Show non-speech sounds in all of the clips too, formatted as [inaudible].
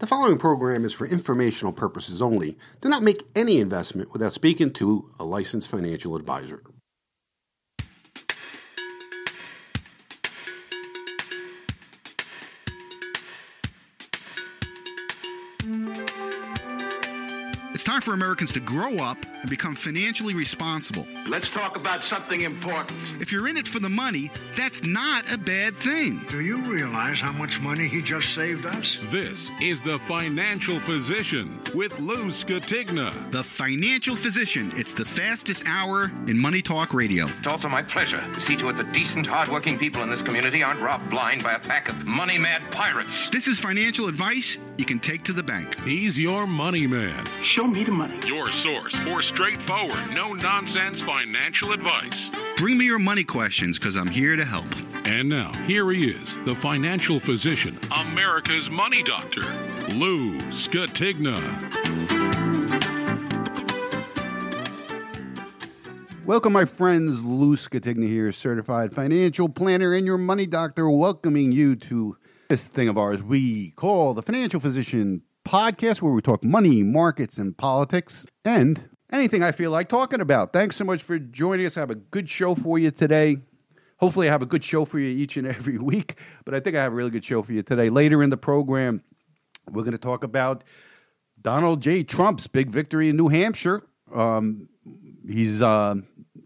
The following program is for informational purposes only. Do not make any investment without speaking to a licensed financial advisor. Time for Americans to grow up and become financially responsible. Let's talk about something important. If you're in it for the money, that's not a bad thing. Do you realize how much money he just saved us? This is the Financial Physician with Lou Scatigna. The Financial Physician. It's the fastest hour in Money Talk Radio. It's also my pleasure to see to it that decent, hardworking people in this community aren't robbed blind by a pack of money mad pirates. This is financial advice you can take to the bank. He's your money man. Show me the money. Your source for straightforward, no nonsense financial advice. Bring me your money questions because I'm here to help. And now, here he is, the financial physician, America's money doctor, Lou Scatigna. Welcome, my friends. Lou Scatigna here, certified financial planner and your money doctor, welcoming you to this thing of ours we call the Financial Physician Podcast, where we talk money, markets, and politics, and anything I feel like talking about. Thanks so much for joining us. I have a good show for you today. Hopefully, I have a good show for you each and every [laughs] week, but I think I have a really good show for you today. Later in the program, we're going to talk about Donald J. Trump's big victory in New Hampshire. Um, he's uh,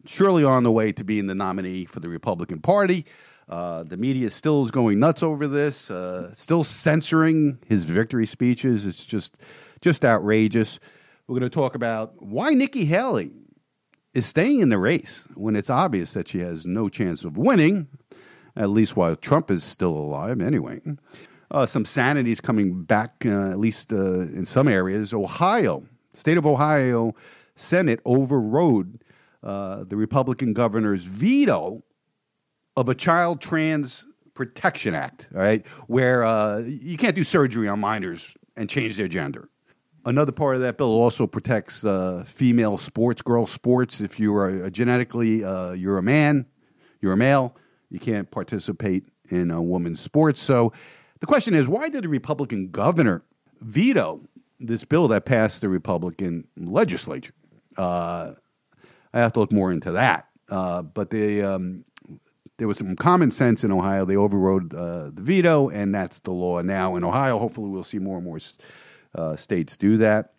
surely on the way to being the nominee for the Republican Party. Uh, the media still is going nuts over this, uh, still censoring his victory speeches. It's just, just outrageous. We're going to talk about why Nikki Haley is staying in the race when it's obvious that she has no chance of winning, at least while Trump is still alive, anyway. Uh, some sanity is coming back, uh, at least uh, in some areas. Ohio, state of Ohio Senate overrode the Republican governor's veto of a Child Trans Protection Act, right, where uh, you can't do surgery on minors and change their gender. Another part of that bill also protects uh, female sports, girl sports. If you are genetically uh, you're a man, you're a male, you can't participate in a woman's sports. So the question is, why did a Republican governor veto this bill that passed the Republican legislature? Uh, I have to look more into that. Uh, but they, um, there was some common sense in Ohio. They overrode uh, the veto, and that's the law now in Ohio. Hopefully, we'll see more and more uh, states do that.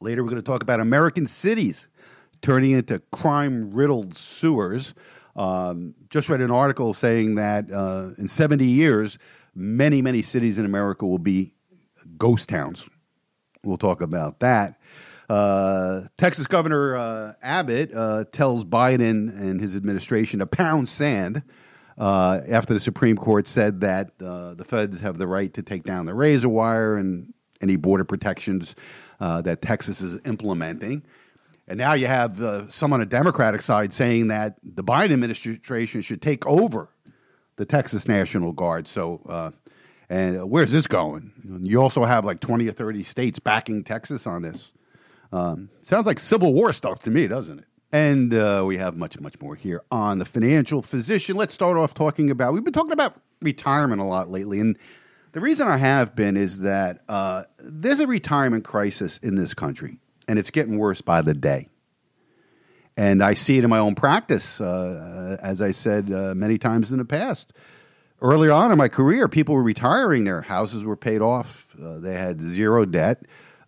Later, we're going to talk about American cities turning into crime riddled sewers. Um, just read an article saying that uh, in 70 years, many, many cities in America will be ghost towns. We'll talk about that. Uh, Texas Governor uh, Abbott uh, tells Biden and his administration to pound sand uh, after the Supreme Court said that uh, the feds have the right to take down the razor wire and any border protections uh, that Texas is implementing. And now you have some on the Democratic side saying that the Biden administration should take over the Texas National Guard. So, and where's this going? You also have like 20 or 30 states backing Texas on this. Um, sounds like Civil War stuff to me, doesn't it? And uh, we have much, much more here on the financial physician. Let's start off talking about, we've been talking about retirement a lot lately. And the reason I have been is that uh, there's a retirement crisis in this country, and it's getting worse by the day. And I see it in my own practice, uh, as I said uh, many times in the past. Earlier on in my career, people were retiring, their houses were paid off, uh, they had zero debt,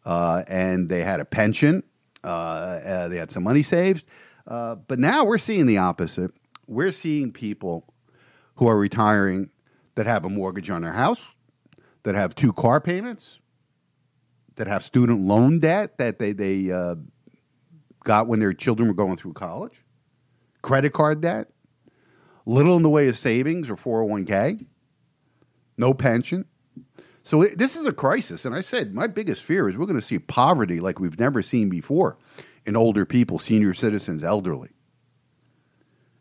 uh, and they had a pension, uh, uh, they had some money saved. Uh, but now we're seeing the opposite. We're seeing people who are retiring that have a mortgage on their house, that have two car payments, that have student loan debt that they, they uh, got when their children were going through college, credit card debt, little in the way of savings or 401k, no pension. So it, this is a crisis. And I said, my biggest fear is we're going to see poverty like we've never seen before in older people, senior citizens, elderly.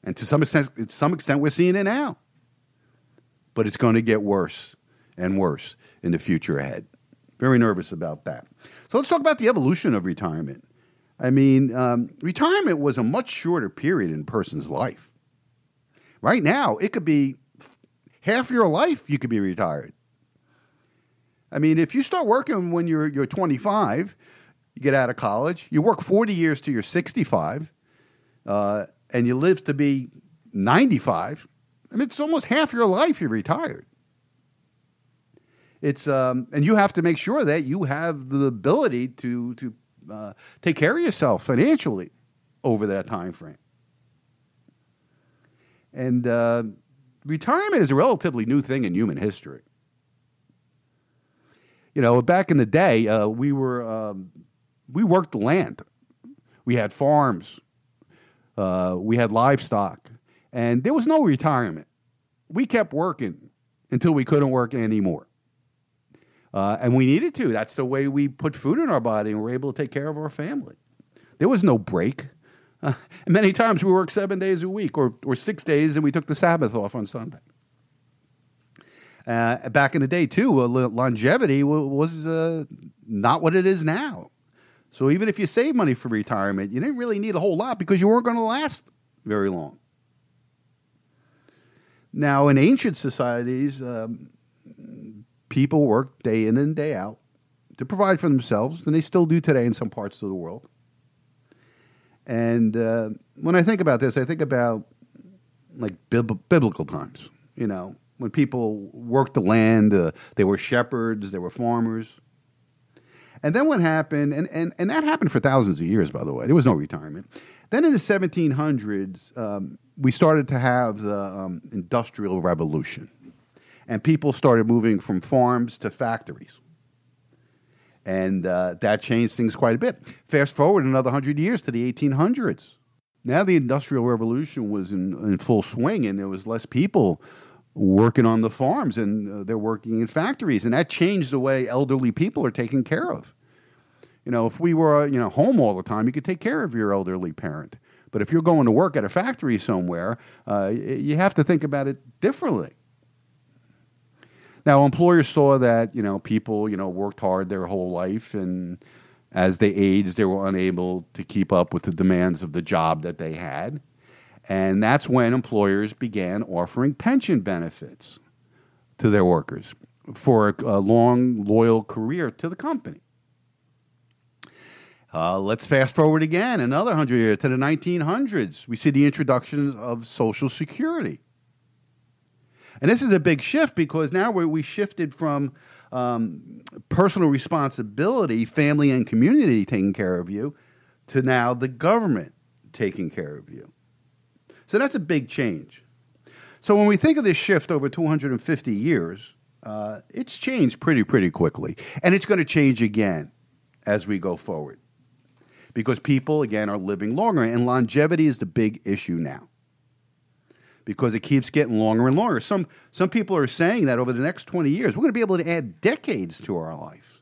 And to some extent, to some extent we're seeing it now. But it's going to get worse and worse in the future ahead. Very nervous about that. So let's talk about the evolution of retirement. I mean, um, retirement was a much shorter period in a person's life. Right now, it could be half your life you could be retired. I mean, if you start working when you're you're 25, you get out of college, you work 40 years to you're 65, uh, and you live to be 95. I mean, it's almost half your life you're retired. It's um, and you have to make sure that you have the ability to to uh, take care of yourself financially over that time frame. And uh, retirement is a relatively new thing in human history. You know, back in the day, uh, we were um, we worked the land. We had farms. Uh, we had livestock, and there was no retirement. We kept working until we couldn't work anymore. Uh, and we needed to. That's the way we put food in our body and we're able to take care of our family. There was no break. [laughs] Many times we worked seven days a week or, or six days and we took the Sabbath off on Sunday. Uh, back in the day, too, longevity was uh, not what it is now. So even if you save money for retirement, you didn't really need a whole lot because you weren't going to last very long. Now, in ancient societies, um, people worked day in and day out to provide for themselves, and they still do today in some parts of the world. And uh, when I think about this, I think about like bib- biblical times. You know, when people worked the land, uh, they were shepherds, they were farmers. And then what happened, and, and, and that happened for thousands of years, by the way. There was no retirement. Then in the 1700s, um, we started to have the um, Industrial Revolution and people started moving from farms to factories. And uh, that changed things quite a bit. Fast forward another 100 years to the 1800s. Now the Industrial Revolution was in, in full swing, and there was less people working on the farms, and uh, they're working in factories. And that changed the way elderly people are taken care of. You know, if we were you know home all the time, you could take care of your elderly parent. But if you're going to work at a factory somewhere, uh, you have to think about it differently. Now, employers saw that you know people you know worked hard their whole life, and as they aged, they were unable to keep up with the demands of the job that they had, and that's when employers began offering pension benefits to their workers for a, long, loyal career to the company. Uh, let's fast forward again another hundred years to the 1900s. We see the introduction of Social Security. And this is a big shift because now we shifted from um, personal responsibility, family and community taking care of you, to now the government taking care of you. So that's a big change. So when we think of this shift over 250 years, uh, it's changed pretty, pretty quickly. And it's going to change again as we go forward. Because people, again, are living longer, and longevity is the big issue now because it keeps getting longer and longer. Some, some people are saying that over the next 20 years, we're going to be able to add decades to our life.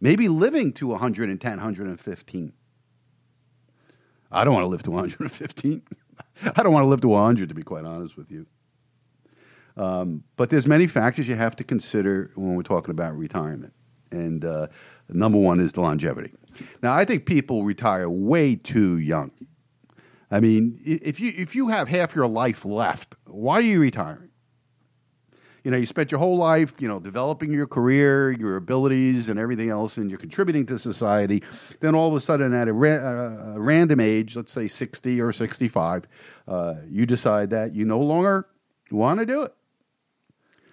Maybe living to 110, 115. I don't want to live to 115. [laughs] I don't want to live to 100, to be quite honest with you. Um, but there's many factors you have to consider when we're talking about retirement. And uh, number one is the longevity. Now, I think people retire way too young. I mean, if you if you have half your life left, why are you retiring? You know, you spent your whole life, you know, developing your career, your abilities, and everything else, and you're contributing to society. Then all of a sudden, at a, ra- a random age, let's say 60 or 65, uh, you decide that you no longer want to do it.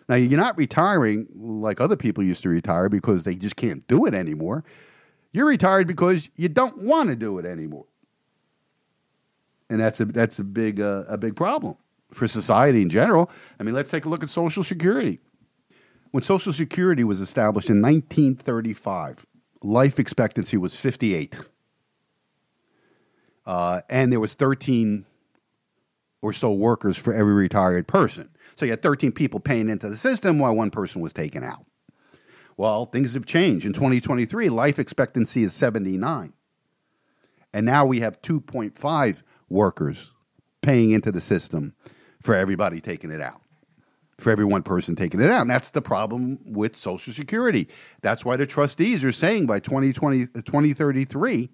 Now, you're not retiring like other people used to retire because they just can't do it anymore. You're retired because you don't want to do it anymore and that's a that's a big uh, a big problem for society in general. I mean, let's take a look at Social Security. When Social Security was established in 1935, life expectancy was 58, uh, and there was 13 or so workers for every retired person. So you had 13 people paying into the system while one person was taken out. Well, things have changed. In 2023, life expectancy is 79. And now we have 2.5 workers paying into the system for everybody taking it out, for every one person taking it out. And that's the problem with Social Security. That's why the trustees are saying by 2020, 2033,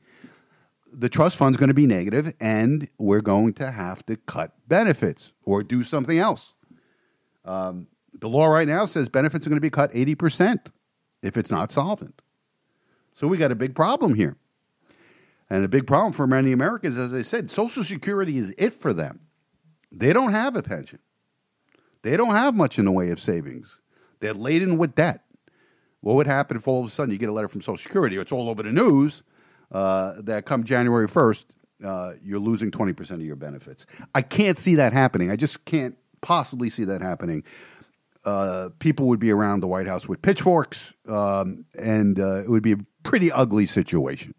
the trust fund's going to be negative and we're going to have to cut benefits or do something else. Um, the law right now says benefits are going to be cut 80%. if it's not solvent. So we got a big problem here. And a big problem for many Americans, as I said, Social Security is it for them. They don't have a pension. They don't have much in the way of savings. They're laden with debt. What would happen if all of a sudden you get a letter from Social Security? It's all over the news uh, that come January 1st, uh, you're losing 20% of your benefits. I can't see that happening. I just can't possibly see that happening. Uh, people would be around the White House with pitchforks, um, and uh, it would be a pretty ugly situation.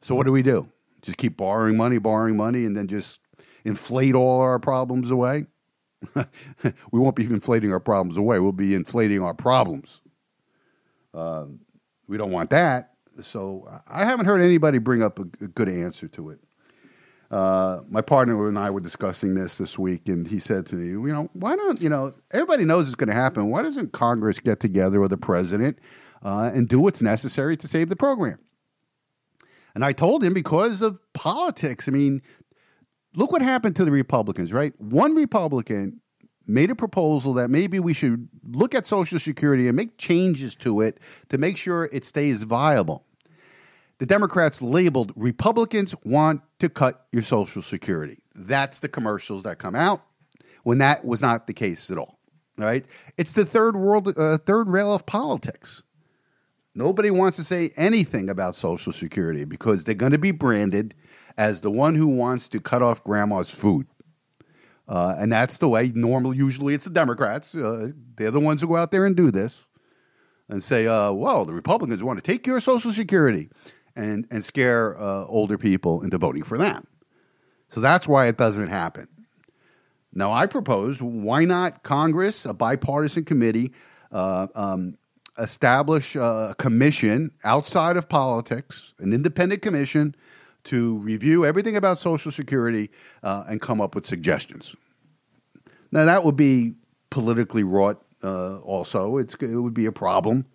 So, what do we do? Just keep borrowing money, borrowing money, and then just inflate all our problems away? [laughs] we won't be inflating our problems away. We'll be inflating our problems. Um, we don't want that. So I haven't heard anybody bring up a, a good answer to it. Uh, my partner and I were discussing this this week, and he said to me, "You know, why don't you know? Everybody knows it's going to happen. Why doesn't Congress get together with the president uh, and do what's necessary to save the program?" And I told him because of politics. I mean, look what happened to the Republicans, right? One Republican made a proposal that maybe we should look at Social Security and make changes to it to make sure it stays viable. The Democrats labeled Republicans want to cut your Social Security. That's the commercials that come out when that was not the case at all. Right? It's the third world, uh, third rail of politics. Nobody wants to say anything about Social Security because they're going to be branded as the one who wants to cut off grandma's food. Uh, and that's the way normally, usually it's the Democrats. Uh, they're the ones who go out there and do this and say, uh, well, the Republicans want to take your Social Security and, and scare uh, older people into voting for them. So that's why it doesn't happen. Now, I propose why not Congress, a bipartisan committee, uh, um, establish a commission outside of politics, an independent commission to review everything about Social Security uh, and come up with suggestions. Now, that would be politically wrought uh, also. It's, it would be a problem,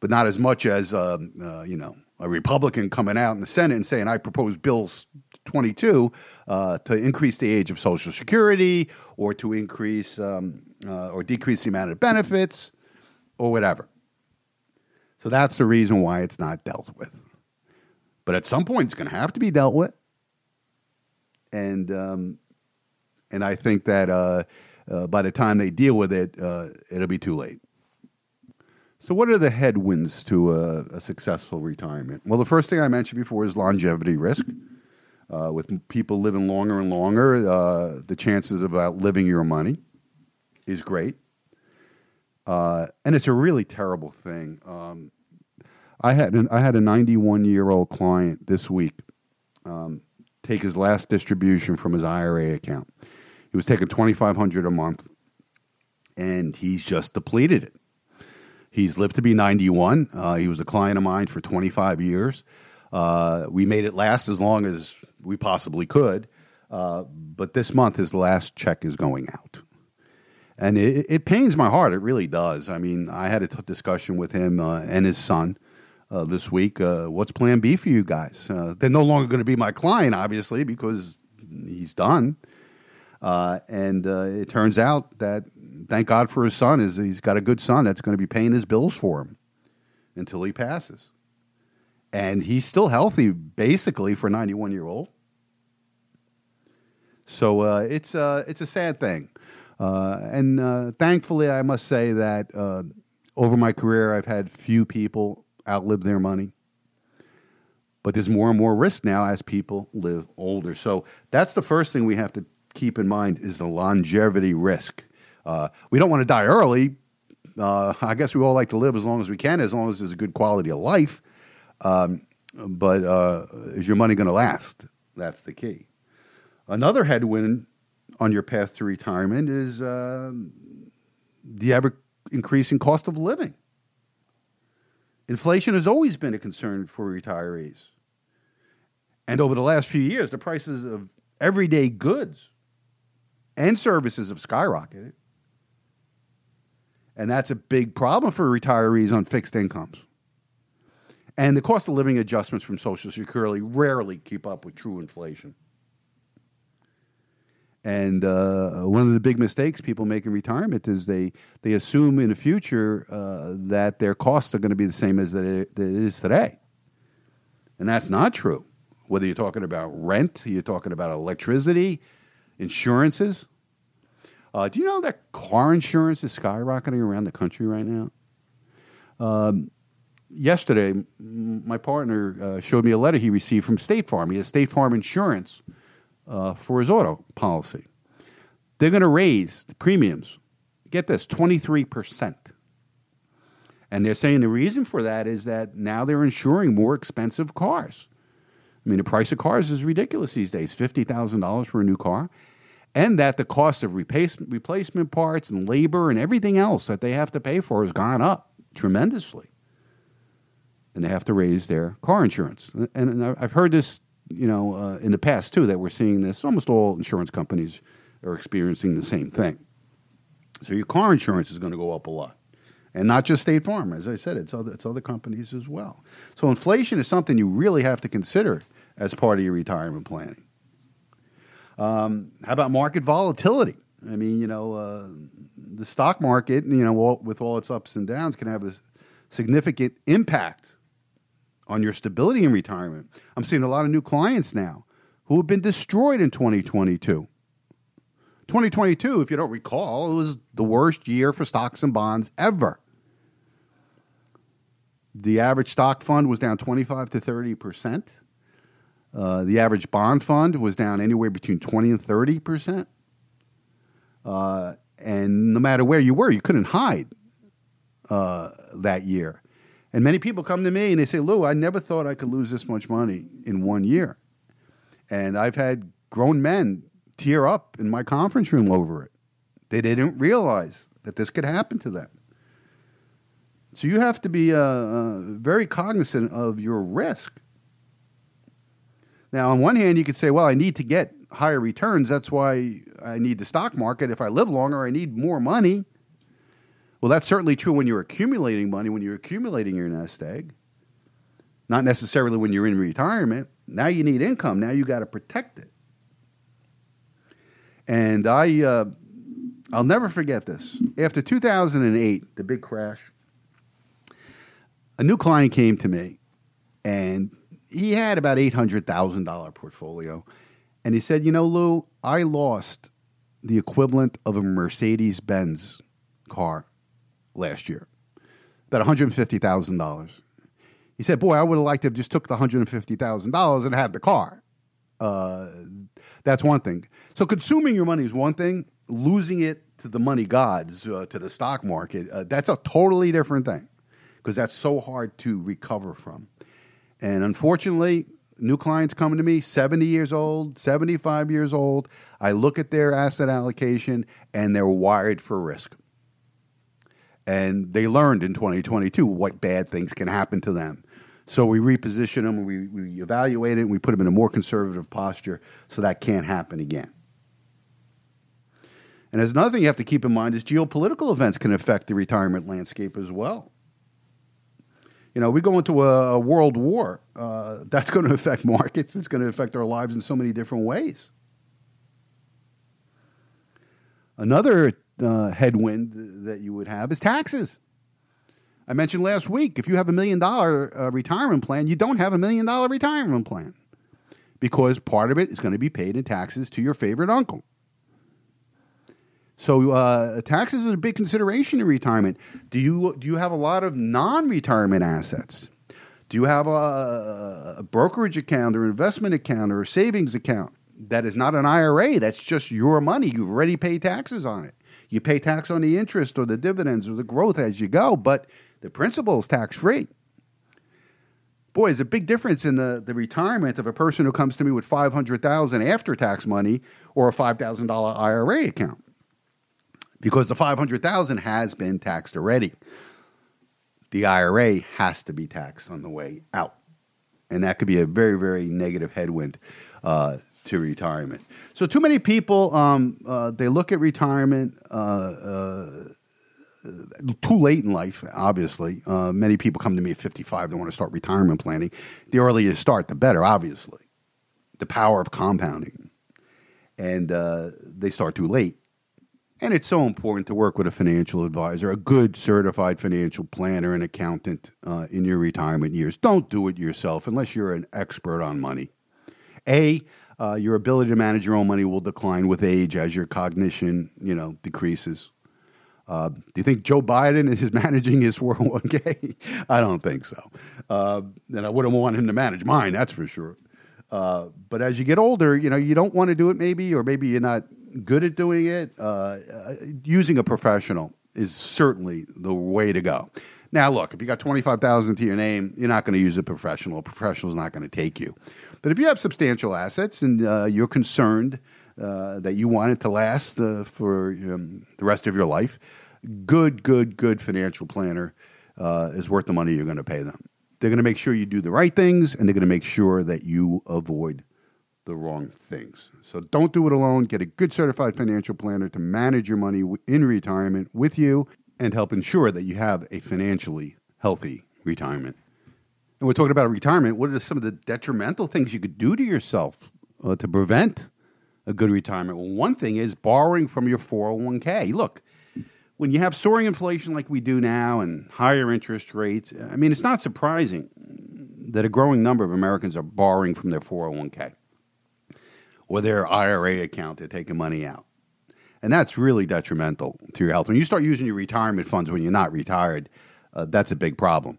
but not as much as, um, uh, you know, a Republican coming out in the Senate and saying, I propose bills 22 uh, to increase the age of Social Security or to increase um, uh, or decrease the amount of benefits or whatever. So that's the reason why it's not dealt with. But at some point, it's going to have to be dealt with. And um, and I think that uh, uh, by the time they deal with it, uh, it'll be too late. So, what are the headwinds to a, a, successful retirement? Well, the first thing I mentioned before is longevity risk. Uh, with people living longer and longer, uh, the chances of outliving your money is great. Uh, and it's a really terrible thing. Um, I had an, I had a 91 year old client this week um, take his last distribution from his IRA account. He was taking 2500 a month, and he's just depleted it. He's lived to be 91. Uh, he was a client of mine for 25 years. Uh, we made it last as long as we possibly could. Uh, but this month, his last check is going out. And it, it, pains my heart. It really does. I mean, I had a t- discussion with him uh, and his son uh, this week. Uh, what's plan B for you guys? they're no longer going to be my client, obviously, because he's done. and it turns out that, thank God for his son, is he's got a good son that's going to be paying his bills for him until he passes and he's still healthy basically for 91 year old. So uh, it's uh, it's a sad thing, uh, and uh, thankfully, I must say that uh, over my career, I've had few people outlive their money. But there's more and more risk now as people live older. So that's the first thing we have to keep in mind is the longevity risk. Uh, we don't want to die early. I guess we all like to live as long as we can, as long as there's a good quality of life. Um, but uh, is your money going to last? That's the key. Another headwind on your path to retirement is uh, the ever increasing cost of living. Inflation has always been a concern for retirees. And over the last few years, the prices of everyday goods and services have skyrocketed. And that's a big problem for retirees on fixed incomes. And the cost of living adjustments from Social Security rarely keep up with true inflation. And uh, one of the big mistakes people make in retirement is they they assume in the future uh, that their costs are going to be the same as that it, is today, and that's not true. Whether you're talking about rent, you're talking about electricity, insurances. Uh, do you know that car insurance is skyrocketing around the country right now? Um, yesterday, my partner uh, showed me a letter he received from State Farm. He has State Farm insurance uh, for his auto policy. They're going to raise the premiums. Get this, 23%. And they're saying the reason for that is that now they're insuring more expensive cars. I mean, the price of cars is ridiculous these days $50,000 for a new car. And that the cost of replacement parts and labor and everything else that they have to pay for has gone up tremendously. And they have to raise their car insurance. And, and I've heard this, you know, uh, in the past too, that we're seeing this. Almost all insurance companies are experiencing the same thing. So your car insurance is going to go up a lot. And not just State Farm, as I said, it's other, it's other companies as well. So inflation is something you really have to consider as part of your retirement planning. Um, how about market volatility? I mean, you know, uh, the stock market, you know, all, with all its ups and downs, can have a significant impact on your stability in retirement. I'm seeing a lot of new clients now who have been destroyed in 2022. 2022, if you don't recall, it was the worst year for stocks and bonds ever. The average stock fund was down 25 to 30 percent. Uh, the average bond fund was down anywhere between 20 and 30 percent. Uh, and no matter where you were, you couldn't hide uh, that year. And many people come to me and they say, Lou, I never thought I could lose this much money in one year. And I've had grown men tear up in my conference room over it. They didn't realize that this could happen to them. So you have to be uh, uh, very cognizant of your risk. Now, on one hand, you could say, well, I need to get higher returns. That's why I need the stock market. If I live longer, I need more money. Well, that's certainly true when you're accumulating money, when you're accumulating your nest egg. Not necessarily when you're in retirement. Now you need income. Now you got to protect it. And I, uh, I'll never forget this. After 2008, the big crash, a new client came to me, and he had about eight hundred thousand dollar portfolio, and he said, "You know, Lou, I lost the equivalent of a Mercedes Benz car last year, about one hundred fifty thousand dollars." He said, "Boy, I would have liked to have just took the one hundred fifty thousand dollars and had the car." Uh, that's one thing. So consuming your money is one thing. Losing it to the money gods, uh, to the stock market, uh, that's a totally different thing because that's so hard to recover from. And unfortunately, new clients coming to me, 70 years old, 75 years old. I look at their asset allocation and they're wired for risk. And they learned in 2022 what bad things can happen to them. So we reposition them, we, we evaluate it, and we put them in a more conservative posture so that can't happen again. And there's another thing you have to keep in mind is geopolitical events can affect the retirement landscape as well. You know, we go into a, a world war, uh, [laughs] that's going to affect markets. It's going to affect our lives in so many different ways. Another uh, headwind that you would have is taxes. I mentioned last week if you have a million dollar uh, retirement plan, you don't have a million dollar retirement plan because part of it is going to be paid in taxes to your favorite uncle. So uh, taxes is a big consideration in retirement. Do you do you have a lot of non-retirement assets? Do you have a, a brokerage account or investment account or a savings account that is not an IRA? That's just your money. You've already paid taxes on it. You pay tax on the interest or the dividends or the growth as you go, but the principal is tax free. Boy, there's a big difference in the, the retirement of a person who comes to me with 500000 after tax money or a $5,000 IRA account because the 500,000 has been taxed already. The IRA has to be taxed on the way out. And that could be a very, very negative headwind uh, to retirement. So, too many people, um, uh, they look at retirement uh, uh too late in life, obviously. Uh, many people come to me at 55, they want to start retirement planning. The earlier you start, the better, obviously. The power of compounding. and uh, they start too late. And it's so important to work with a financial advisor, a good certified financial planner and accountant uh, in your retirement years. Don't do it yourself unless you're an expert on money. A, uh, your ability to manage your own money will decline with age as your cognition, you know, decreases. Uh, do you think Joe Biden [laughs] is managing his 401k? [laughs] I don't think so. Uh, and I wouldn't want him to manage mine, that's for sure. Uh, but as you get older, you know, you don't want to do it maybe, or maybe you're not good at doing it. Uh, uh, using a professional is certainly the way to go. Now, look, if you got 25,000 to your name, you're not going to use a professional. A professional is not going to take you. But if you have substantial assets and uh, you're concerned uh, that you want it to last uh, for um, the rest of your life, good, good, good financial planner uh, is worth the money you're going to pay them. They're going to make sure you do the right things and they're going to make sure that you avoid the wrong things. So don't do it alone. Get a good certified financial planner to manage your money in retirement with you and help ensure that you have a financially healthy retirement. And we're talking about retirement. What are some of the detrimental things you could do to yourself uh, to prevent a good retirement? Well, one thing is borrowing from your 401k. Look, when you have soaring inflation like we do now and higher interest rates, I mean, it's not surprising that a growing number of Americans are borrowing from their 401k or their IRA account. They're taking money out. And that's really detrimental to your health. When you start using your retirement funds when you're not retired, uh, that's a big problem.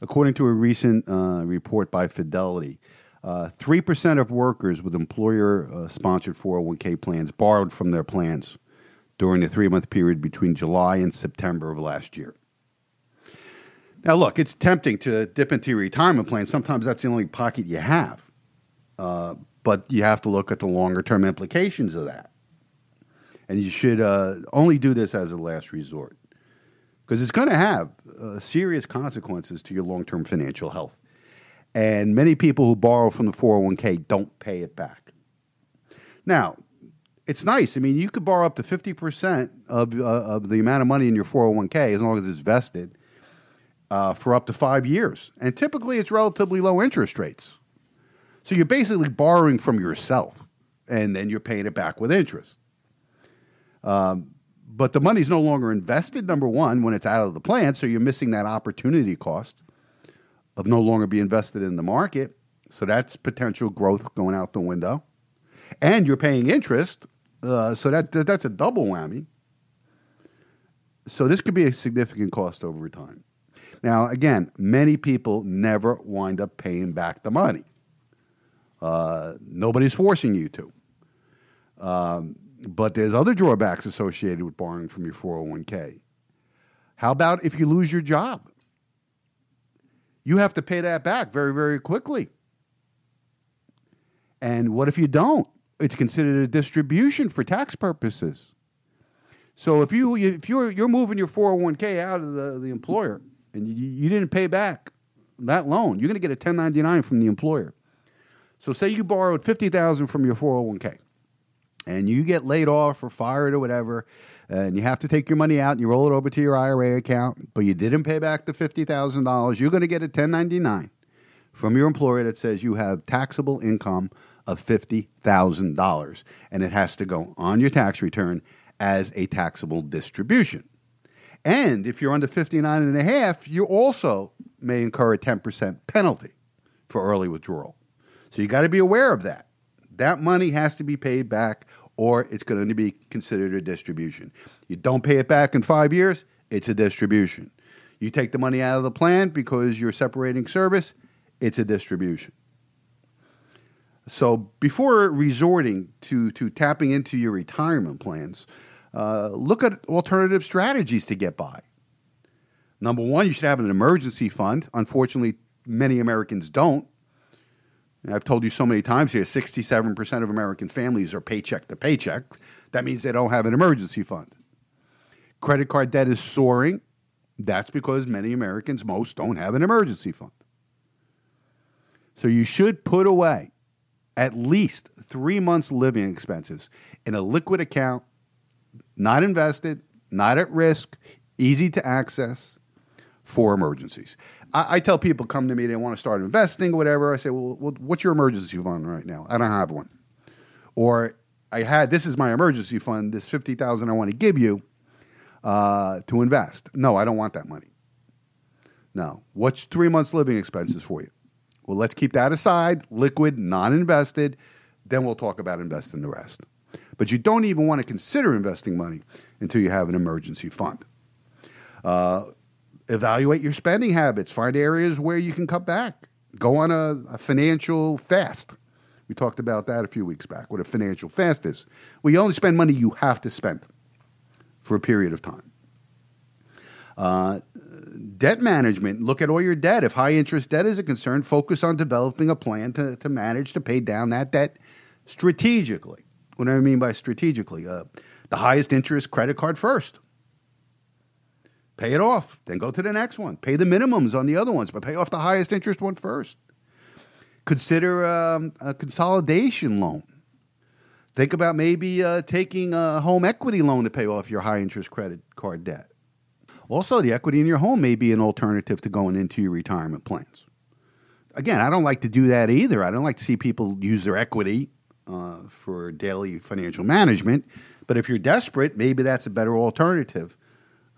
According to a recent uh, report by Fidelity, uh, 3% of workers with employer uh, sponsored 401k plans borrowed from their plans during the three month period between July and September of last year. Now, look, it's tempting to dip into your retirement plan. Sometimes that's the only pocket you have. Uh, but you have to look at the longer term implications of that. And you should uh, only do this as a last resort because it's going to have uh, serious consequences to your long term financial health. And many people who borrow from the 401k don't pay it back. Now, it's nice. I mean, you could borrow up to 50% of, uh, of the amount of money in your 401k as long as it's vested uh, for up to five years. And typically it's relatively low interest rates. So you're basically borrowing from yourself and then you're paying it back with interest. Um, but the money's no longer invested, number one, when it's out of the plan. So you're missing that opportunity cost of no longer being invested in the market. So that's potential growth going out the window. And you're paying interest uh, so that, that that's a double whammy. So this could be a significant cost over time. Now, again, many people never wind up paying back the money. Uh, nobody's forcing you to. Um, but there's other drawbacks associated with borrowing from your 401k. How about if you lose your job? You have to pay that back very, very quickly. And what if you don't? it's considered a distribution for tax purposes. So if you if you're you're moving your 401k out of the, the employer and you, you didn't pay back that loan, you're going to get a 1099 from the employer. So say you borrowed 50,000 from your 401k and you get laid off or fired or whatever and you have to take your money out and you roll it over to your IRA account, but you didn't pay back the $50,000, you're going to get a 1099 from your employer that says you have taxable income of $50,000. And it has to go on your tax return as a taxable distribution. And if you're under 59 and a half, you also may incur a 10% penalty for early withdrawal. So you got to be aware of that. That money has to be paid back or it's going to be considered a distribution. You don't pay it back in 5 years, it's a distribution. You take the money out of the plan because you're separating service, it's a distribution. So before resorting to, to tapping into your retirement plans, uh, look at alternative strategies to get by. Number one, you should have an emergency fund. Unfortunately, many Americans don't. I've told you so many times here 67% of American families are paycheck to paycheck. That means they don't have an emergency fund. Credit card debt is soaring. That's because many Americans, most, don't have an emergency fund. So you should put away at least three months' living expenses in a liquid account, not invested, not at risk, easy to access for emergencies. I, I, tell people come to me, they want to start investing or whatever. I say, well, what's your emergency fund right now? I don't have one. Or I had this is my emergency fund. This fifty thousand I want to give you uh, to invest. No, I don't want that money. No. What's three months living expenses for you? Well, let's keep that aside, liquid, non-invested. Then we'll talk about investing the rest. But you don't even want to consider investing money until you have an emergency fund. Uh, evaluate your spending habits. Find areas where you can cut back. Go on a, a financial fast. We talked about that a few weeks back. What a financial fast is. Well, you only spend money you have to spend for a period of time. Uh, debt management. Look at all your debt. If high interest debt is a concern, focus on developing a plan to, to manage to pay down that debt strategically. What do I mean by strategically? Uh, the highest interest credit card first. Pay it off, then go to the next one. Pay the minimums on the other ones, but pay off the highest interest one first. Consider um, a consolidation loan. Think about maybe uh, taking a home equity loan to pay off your high interest credit card debt. Also, the equity in your home may be an alternative to going into your retirement plans. Again, I don't like to do that either. I don't like to see people use their equity uh, for daily financial management. But if you're desperate, maybe that's a better alternative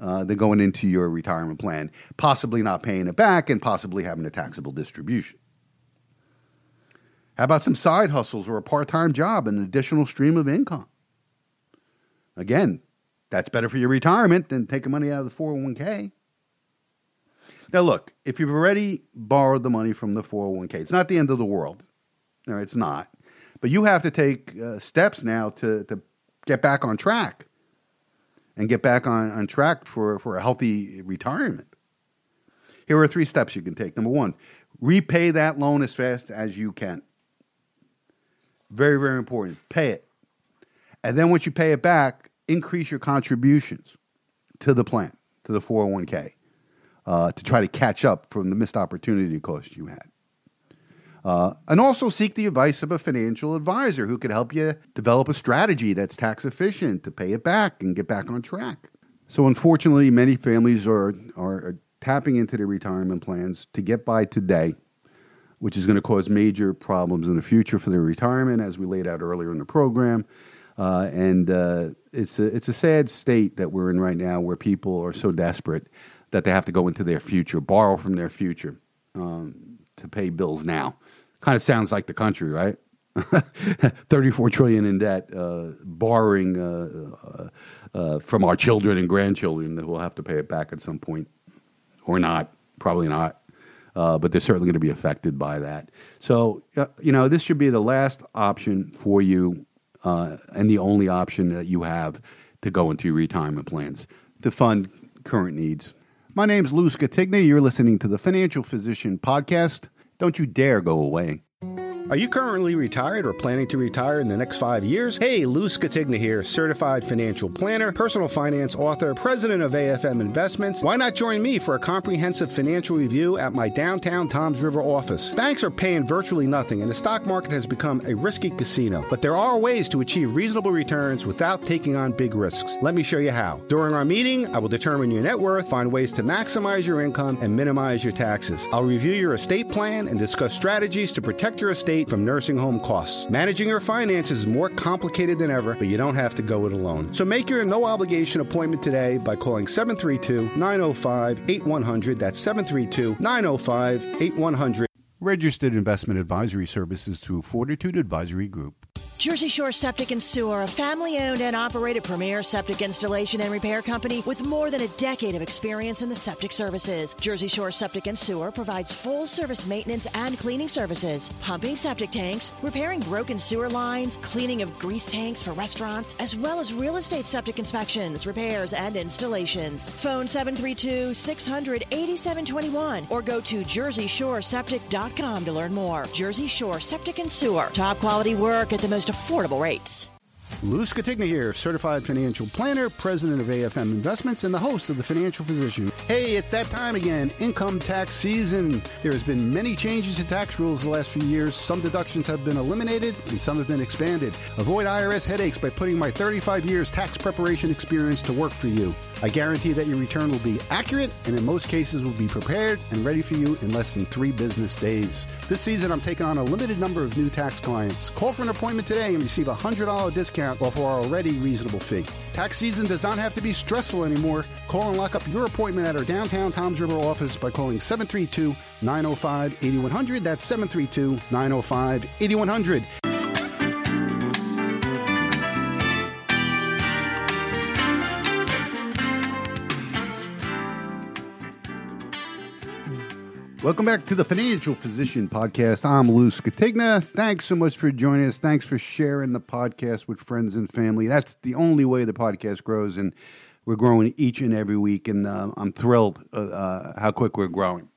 uh, than going into your retirement plan, possibly not paying it back and possibly having a taxable distribution. How about some side hustles or a part time job, an additional stream of income? Again, that's better for your retirement than taking money out of the 401k. Now, look, if you've already borrowed the money from the 401k, it's not the end of the world. No, it's not. But you have to take uh, steps now to, to get back on track and get back on, on track for, for a healthy retirement. Here are three steps you can take. Number one, repay that loan as fast as you can. Very, very important. Pay it. And then once you pay it back, increase your contributions to the plan, to the 401k, uh, to try to catch up from the missed opportunity cost you had. Uh, and also seek the advice of a financial advisor who could help you develop a strategy that's tax efficient to pay it back and get back on track. So, unfortunately, many families are, are tapping into their retirement plans to get by today, which is going to cause major problems in the future for their retirement, as we laid out earlier in the program. Uh, and uh, it's, a, it's a sad state that we're in right now where people are so desperate that they have to go into their future, borrow from their future um, to pay bills now. Kind of sounds like the country, right? [laughs] 34 trillion in debt, uh, borrowing uh, uh, uh, from our children and grandchildren that will have to pay it back at some point, or not. Probably not. Uh, but they're certainly going to be affected by that. So, uh, you know, this should be the last option for you and the only option that you have to go into retirement plans to fund current needs. My name's Lou Scatigna. You're listening to the Financial Physician Podcast. Don't you dare go away. Are you currently retired or planning to retire in the next five years? Hey, Lou Scatigna here, certified financial planner, personal finance author, president of AFM Investments. Why not join me for a comprehensive financial review at my downtown Toms River office? Banks are paying virtually nothing, and the stock market has become a risky casino. But there are ways to achieve reasonable returns without taking on big risks. Let me show you how. During our meeting, I will determine your net worth, find ways to maximize your income, and minimize your taxes. I'll review your estate plan and discuss strategies to protect your estate from nursing home costs. Managing your finances is more complicated than ever, but you don't have to go it alone. So make your no obligation appointment today by calling 732 905 8100. That's 732 905 8100. Registered investment advisory services through Fortitude Advisory Group. Jersey Shore Septic and Sewer, a family owned and operated premier septic installation and repair company with more than a decade of experience in the septic services. Jersey Shore Septic and Sewer provides full service maintenance and cleaning services, pumping septic tanks, repairing broken sewer lines, cleaning of grease tanks for restaurants, as well as real estate septic inspections, repairs, and installations. Phone 732 600 8721 or go to jerseyshoreseptic.com to learn more. Jersey Shore Septic and Sewer, top quality work at the most affordable rates. Lou Scatigna here, certified financial planner, president of AFM Investments, and the host of The Financial Physician. Hey, it's that time again, income tax season. There has been many changes to tax rules the last few years. Some deductions have been eliminated and some have been expanded. Avoid IRS headaches by putting my 35 years tax preparation experience to work for you. I guarantee that your return will be accurate and in most cases will be prepared and ready for you in less than three business days. This season, I'm taking on a limited number of new tax clients. Call for an appointment today and receive a $100 discount off our already reasonable fee. Tax season does not have to be stressful anymore. Call and lock up your appointment at our downtown Toms River office by calling 732 905 8100. That's 732 905 8100. Welcome back to the Financial Physician Podcast. I'm Lou Scatigna. Thanks so much for joining us. Thanks for sharing the podcast with friends and family. That's the only way the podcast grows, and we're growing each and every week. And uh, I'm thrilled uh, uh, how quick we're growing.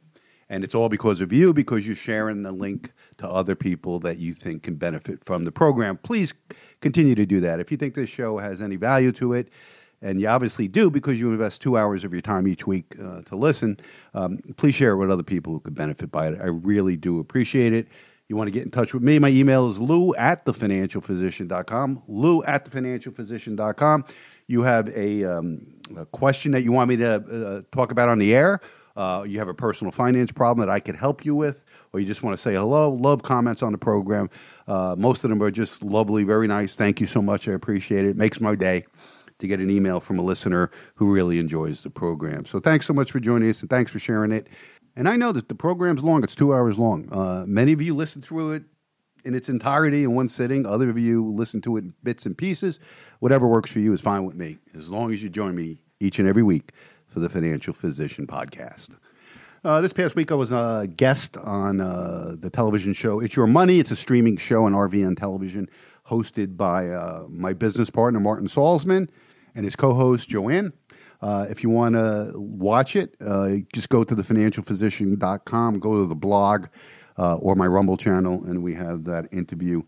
And it's all because of you, because you're sharing the link to other people that you think can benefit from the program. Please continue to do that. If you think this show has any value to it, and you obviously do because you invest two hours of your time each week uh, to listen, um, please share it with other people who could benefit by it. I really do appreciate it. You want to get in touch with me? My email is lou at thefinancialphysician.com. Lou at thefinancialphysician.com. You have a, um, a question that you want me to uh, talk about on the air. Uh, you have a personal finance problem that I could help you with, or you just want to say hello, love comments on the program. Uh, most of them are just lovely, very nice. Thank you so much. I appreciate it. Makes my day to get an email from a listener who really enjoys the program. So thanks so much for joining us and thanks for sharing it. And I know that the program's long, it's two hours long. Uh, many of you listen through it in its entirety in one sitting, other of you listen to it in bits and pieces. Whatever works for you is fine with me, as long as you join me each and every week for the Financial Physician Podcast. Uh, this past week, I was a guest on uh, the television show It's Your Money. It's a streaming show on RVN television hosted by uh, my business partner, Martin Salzman and his co-host Joanne. Uh, if you want to watch it, uh, just go to thefinancialphysician.com, go to the blog uh, or my Rumble channel, and we have that interview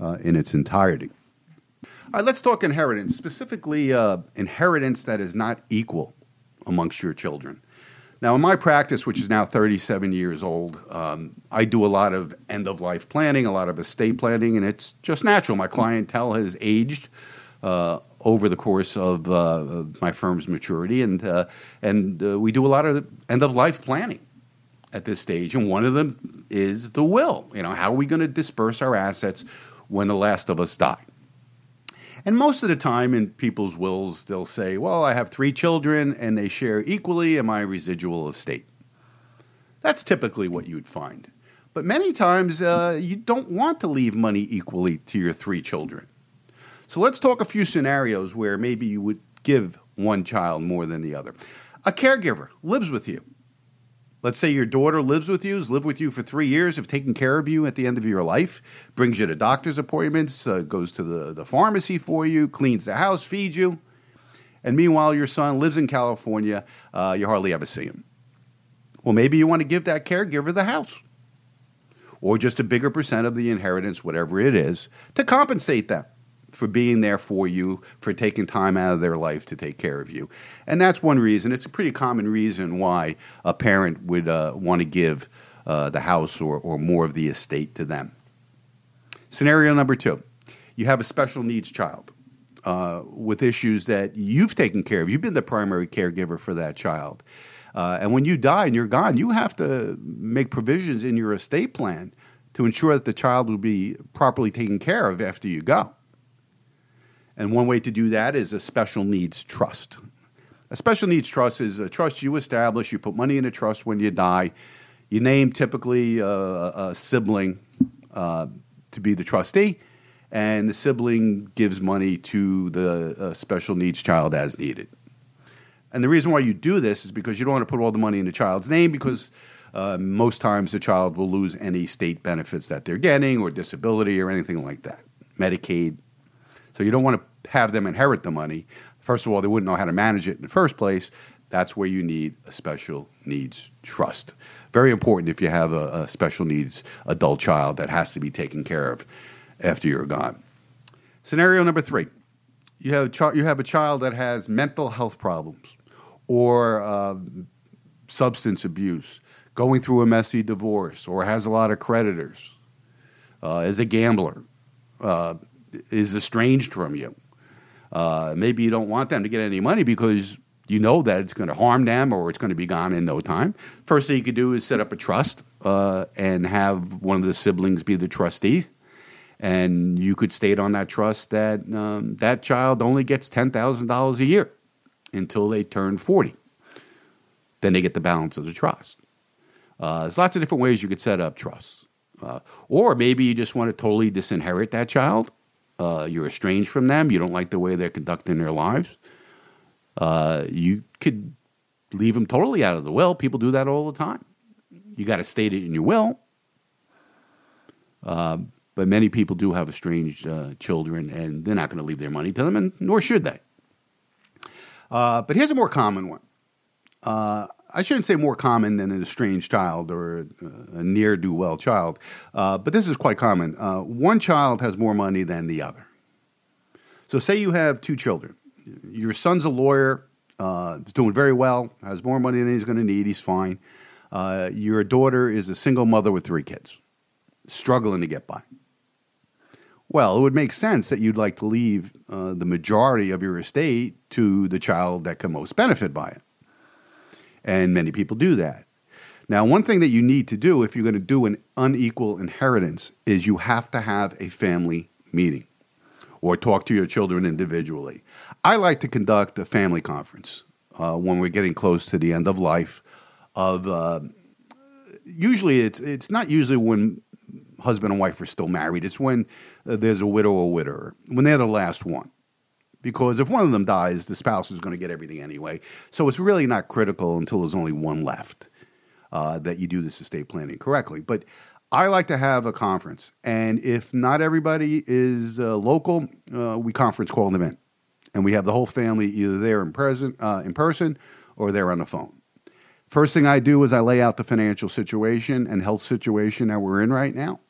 uh, in its entirety. All right, let's talk inheritance, specifically uh, inheritance that is not equal amongst your children. Now, in my practice, which is now 37 years old, um, I do a lot of end of life planning, a lot of estate planning, and it's just natural. My clientele has aged uh, over the course of uh, my firm's maturity, and uh, and uh, we do a lot of end of life planning at this stage. And one of them is the will. You know, how are we going to disperse our assets when the last of us die? And most of the time in people's wills, they'll say, "Well, I have three children, and they share equally in my residual estate." That's typically what you'd find. But many times, uh, you don't want to leave money equally to your three children. So let's talk a few scenarios where maybe you would give one child more than the other. A caregiver lives with you. Let's say your daughter lives with you, has lived with you for three years, have taken care of you at the end of your life, brings you to doctor's appointments, uh, goes to the, the pharmacy for you, cleans the house, feeds you. And meanwhile, your son lives in California, uh, you hardly ever see him. Well, maybe you want to give that caregiver the house or just a bigger percent of the inheritance, whatever it is, to compensate them for being there for you, for taking time out of their life to take care of you. And that's one reason. It's a pretty common reason why a parent would uh, want to give uh, the house or, or more of the estate to them. Scenario number two you have a special needs child uh, with issues that you've taken care of. You've been the primary caregiver for that child. Uh, and when you die and you're gone, you have to make provisions in your estate plan to ensure that the child will be properly taken care of after you go. And one way to do that is a special needs trust. A special needs trust is a trust you establish. You put money in a trust when you die. You name typically a, a sibling uh, to be the trustee, and the sibling gives money to the uh, special needs child as needed. And the reason why you do this is because you don't want to put all the money in the child's name because uh, most times the child will lose any state benefits that they're getting or disability or anything like that, Medicaid, so you don't want to have them inherit the money. First of all, they wouldn't know how to manage it in the first place. That's where you need a special needs trust. Very important if you have a, a special needs adult child that has to be taken care of after you're gone. Scenario number three: you have you have a child that has mental health problems or uh, substance abuse, going through a messy divorce, or has a lot of creditors, uh, is a gambler, uh, is estranged from you. Uh, maybe you don't want them to get any money because you know that it's going to harm them or it's going to be gone in no time. First thing you could do is set up a trust uh, and have one of the siblings be the trustee. And you could state on that trust that um, that child only gets $10,000 a year until they turn 40. Then they get the balance of the trust. Uh, there's lots of different ways you could set up trusts. Uh, or maybe you just want to totally disinherit that child. Uh, you're estranged from them. You don't like the way they're conducting their lives. Uh, you could leave them totally out of the will. People do that all the time. You got to state it in your will. Uh, but many people do have estranged uh, children, and they're not going to leave their money to them, and nor should they. Uh, but here's a more common one. Uh, I shouldn't say more common than an estranged child or a, a near do well child, uh, but this is quite common. Uh, one child has more money than the other. So, say you have two children. Your son's a lawyer, uh, doing very well, has more money than he's going to need, he's fine. Uh, your daughter is a single mother with three kids, struggling to get by. Well, it would make sense that you'd like to leave uh, the majority of your estate to the child that can most benefit by it. And many people do that. Now, one thing that you need to do if you're going to do an unequal inheritance is you have to have a family meeting or talk to your children individually. I like to conduct a family conference uh, when we're getting close to the end of life. Of uh, usually, it's it's not usually when husband and wife are still married. It's when uh, there's a widow or widower when they're the last one. Because if one of them dies, the spouse is going to get everything anyway. So it's really not critical until there's only one left uh, that you do this estate planning correctly. But I like to have a conference, and if not everybody is uh, local, uh, we conference call an event, and we have the whole family either there in present uh, in person or there on the phone. First thing I do is I lay out the financial situation and health situation that we're in right now.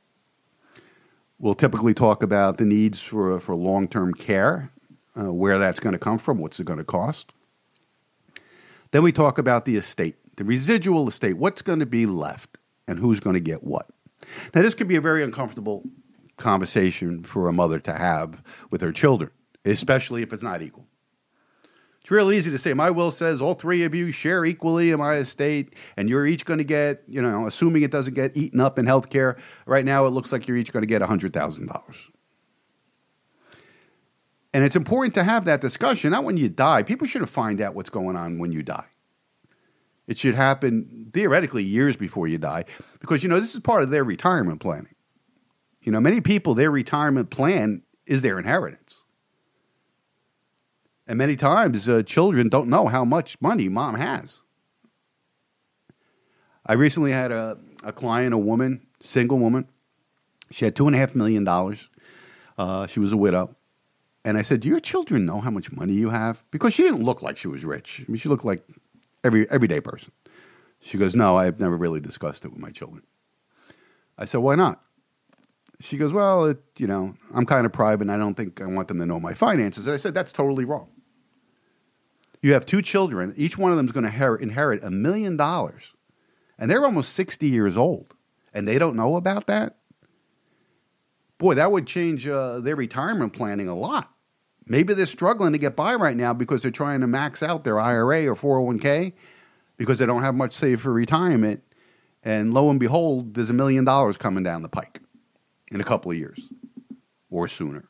We'll typically talk about the needs for for long term care, uh, where that's going to come from, what's it going to cost. Then we talk about the estate, the residual estate, what's going to be left, and who's going to get what. Now, this could be a very uncomfortable conversation for a mother to have with her children, especially if it's not equal. It's real easy to say, my will says all three of you share equally in my estate, and you're each going to get, you know, assuming it doesn't get eaten up in health care, right now it looks like you're each going to get $100,000. And it's important to have that discussion, not when you die. People shouldn't find out what's going on when you die. It should happen theoretically years before you die because, you know, this is part of their retirement planning. You know, many people, their retirement plan is their inheritance. And many times, uh, children don't know how much money mom has. I recently had a, a client, a woman, single woman. She had two and a half million dollars. Uh, she was a widow. And I said, Do your children know how much money you have? Because she didn't look like she was rich. I mean, she looked like every everyday person. She goes, No, I've never really discussed it with my children. I said, Why not? She goes, Well, it, you know, I'm kind of private and I don't think I want them to know my finances. And I said, That's totally wrong. You have two children, each one of them is going to inherit a million dollars, and they're almost 60 years old, and they don't know about that? Boy, that would change uh, their retirement planning a lot. Maybe they're struggling to get by right now because they're trying to max out their IRA or 401k because they don't have much saved for retirement. And lo and behold, there's a million dollars coming down the pike in a couple of years or sooner.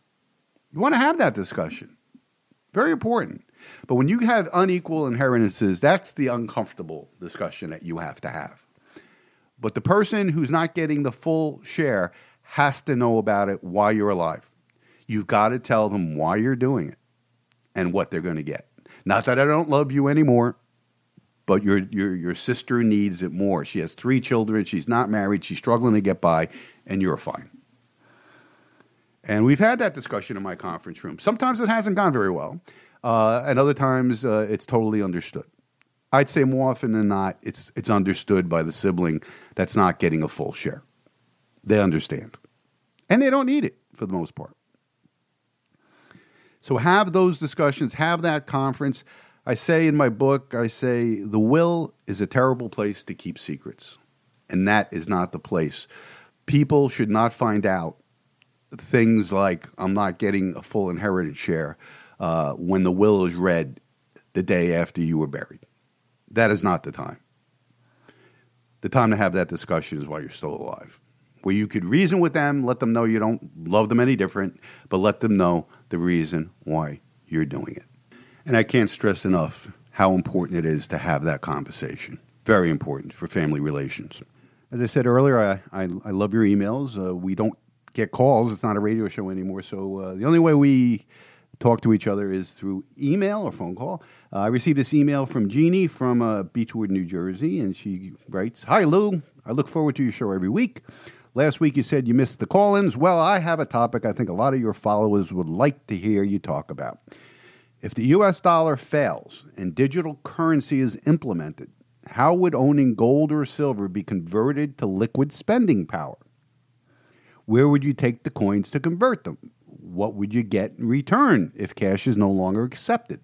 You want to have that discussion. Very important. But when you have unequal inheritances, that's the uncomfortable discussion that you have to have. But the person who's not getting the full share has to know about it while you're alive. You've got to tell them why you're doing it and what they're going to get. Not that I don't love you anymore, but your, your, your sister needs it more. She has three children. She's not married. She's struggling to get by, and you're fine. And we've had that discussion in my conference room. Sometimes it hasn't gone very well, uh, and other times uh, it's totally understood. I'd say more often than not, it's, it's understood by the sibling that's not getting a full share. They understand. And they don't need it for the most part. So have those discussions, have that conference. I say in my book, I say the will is a terrible place to keep secrets, and that is not the place. People should not find out things like I'm not getting a full inheritance share uh, when the will is read the day after you were buried. That is not the time. The time to have that discussion is while you're still alive, where you could reason with them, let them know you don't love them any different, but let them know the reason why you're doing it. And I can't stress enough how important it is to have that conversation. Very important for family relations. As I said earlier, I, I, I love your emails. Uh, we don't get calls. It's not a radio show anymore. So uh, the only way we talk to each other is through email or phone call. Uh, I received this email from Jeannie from uh, Beachwood, New Jersey, and she writes Hi, Lou. I look forward to your show every week. Last week you said you missed the call ins. Well, I have a topic I think a lot of your followers would like to hear you talk about. If the US dollar fails and digital currency is implemented, how would owning gold or silver be converted to liquid spending power? Where would you take the coins to convert them? What would you get in return if cash is no longer accepted?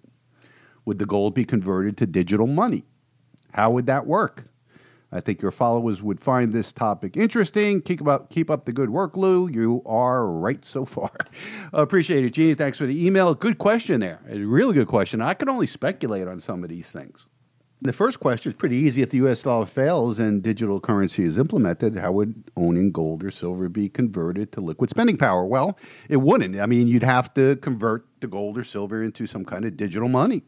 Would the gold be converted to digital money? How would that work? I think your followers would find this topic interesting. Keep up, keep up the good work, Lou. You are right so far. [laughs] Uh, appreciate it, Jeannie. Thanks for the email. Good question there. A really good question. I can only speculate on some of these things. The first question is pretty easy. If the U.S. dollar fails and digital currency is implemented, how would owning gold or silver be converted to liquid spending power? Well, it wouldn't. I mean, you'd have to convert the gold or silver into some kind of digital money.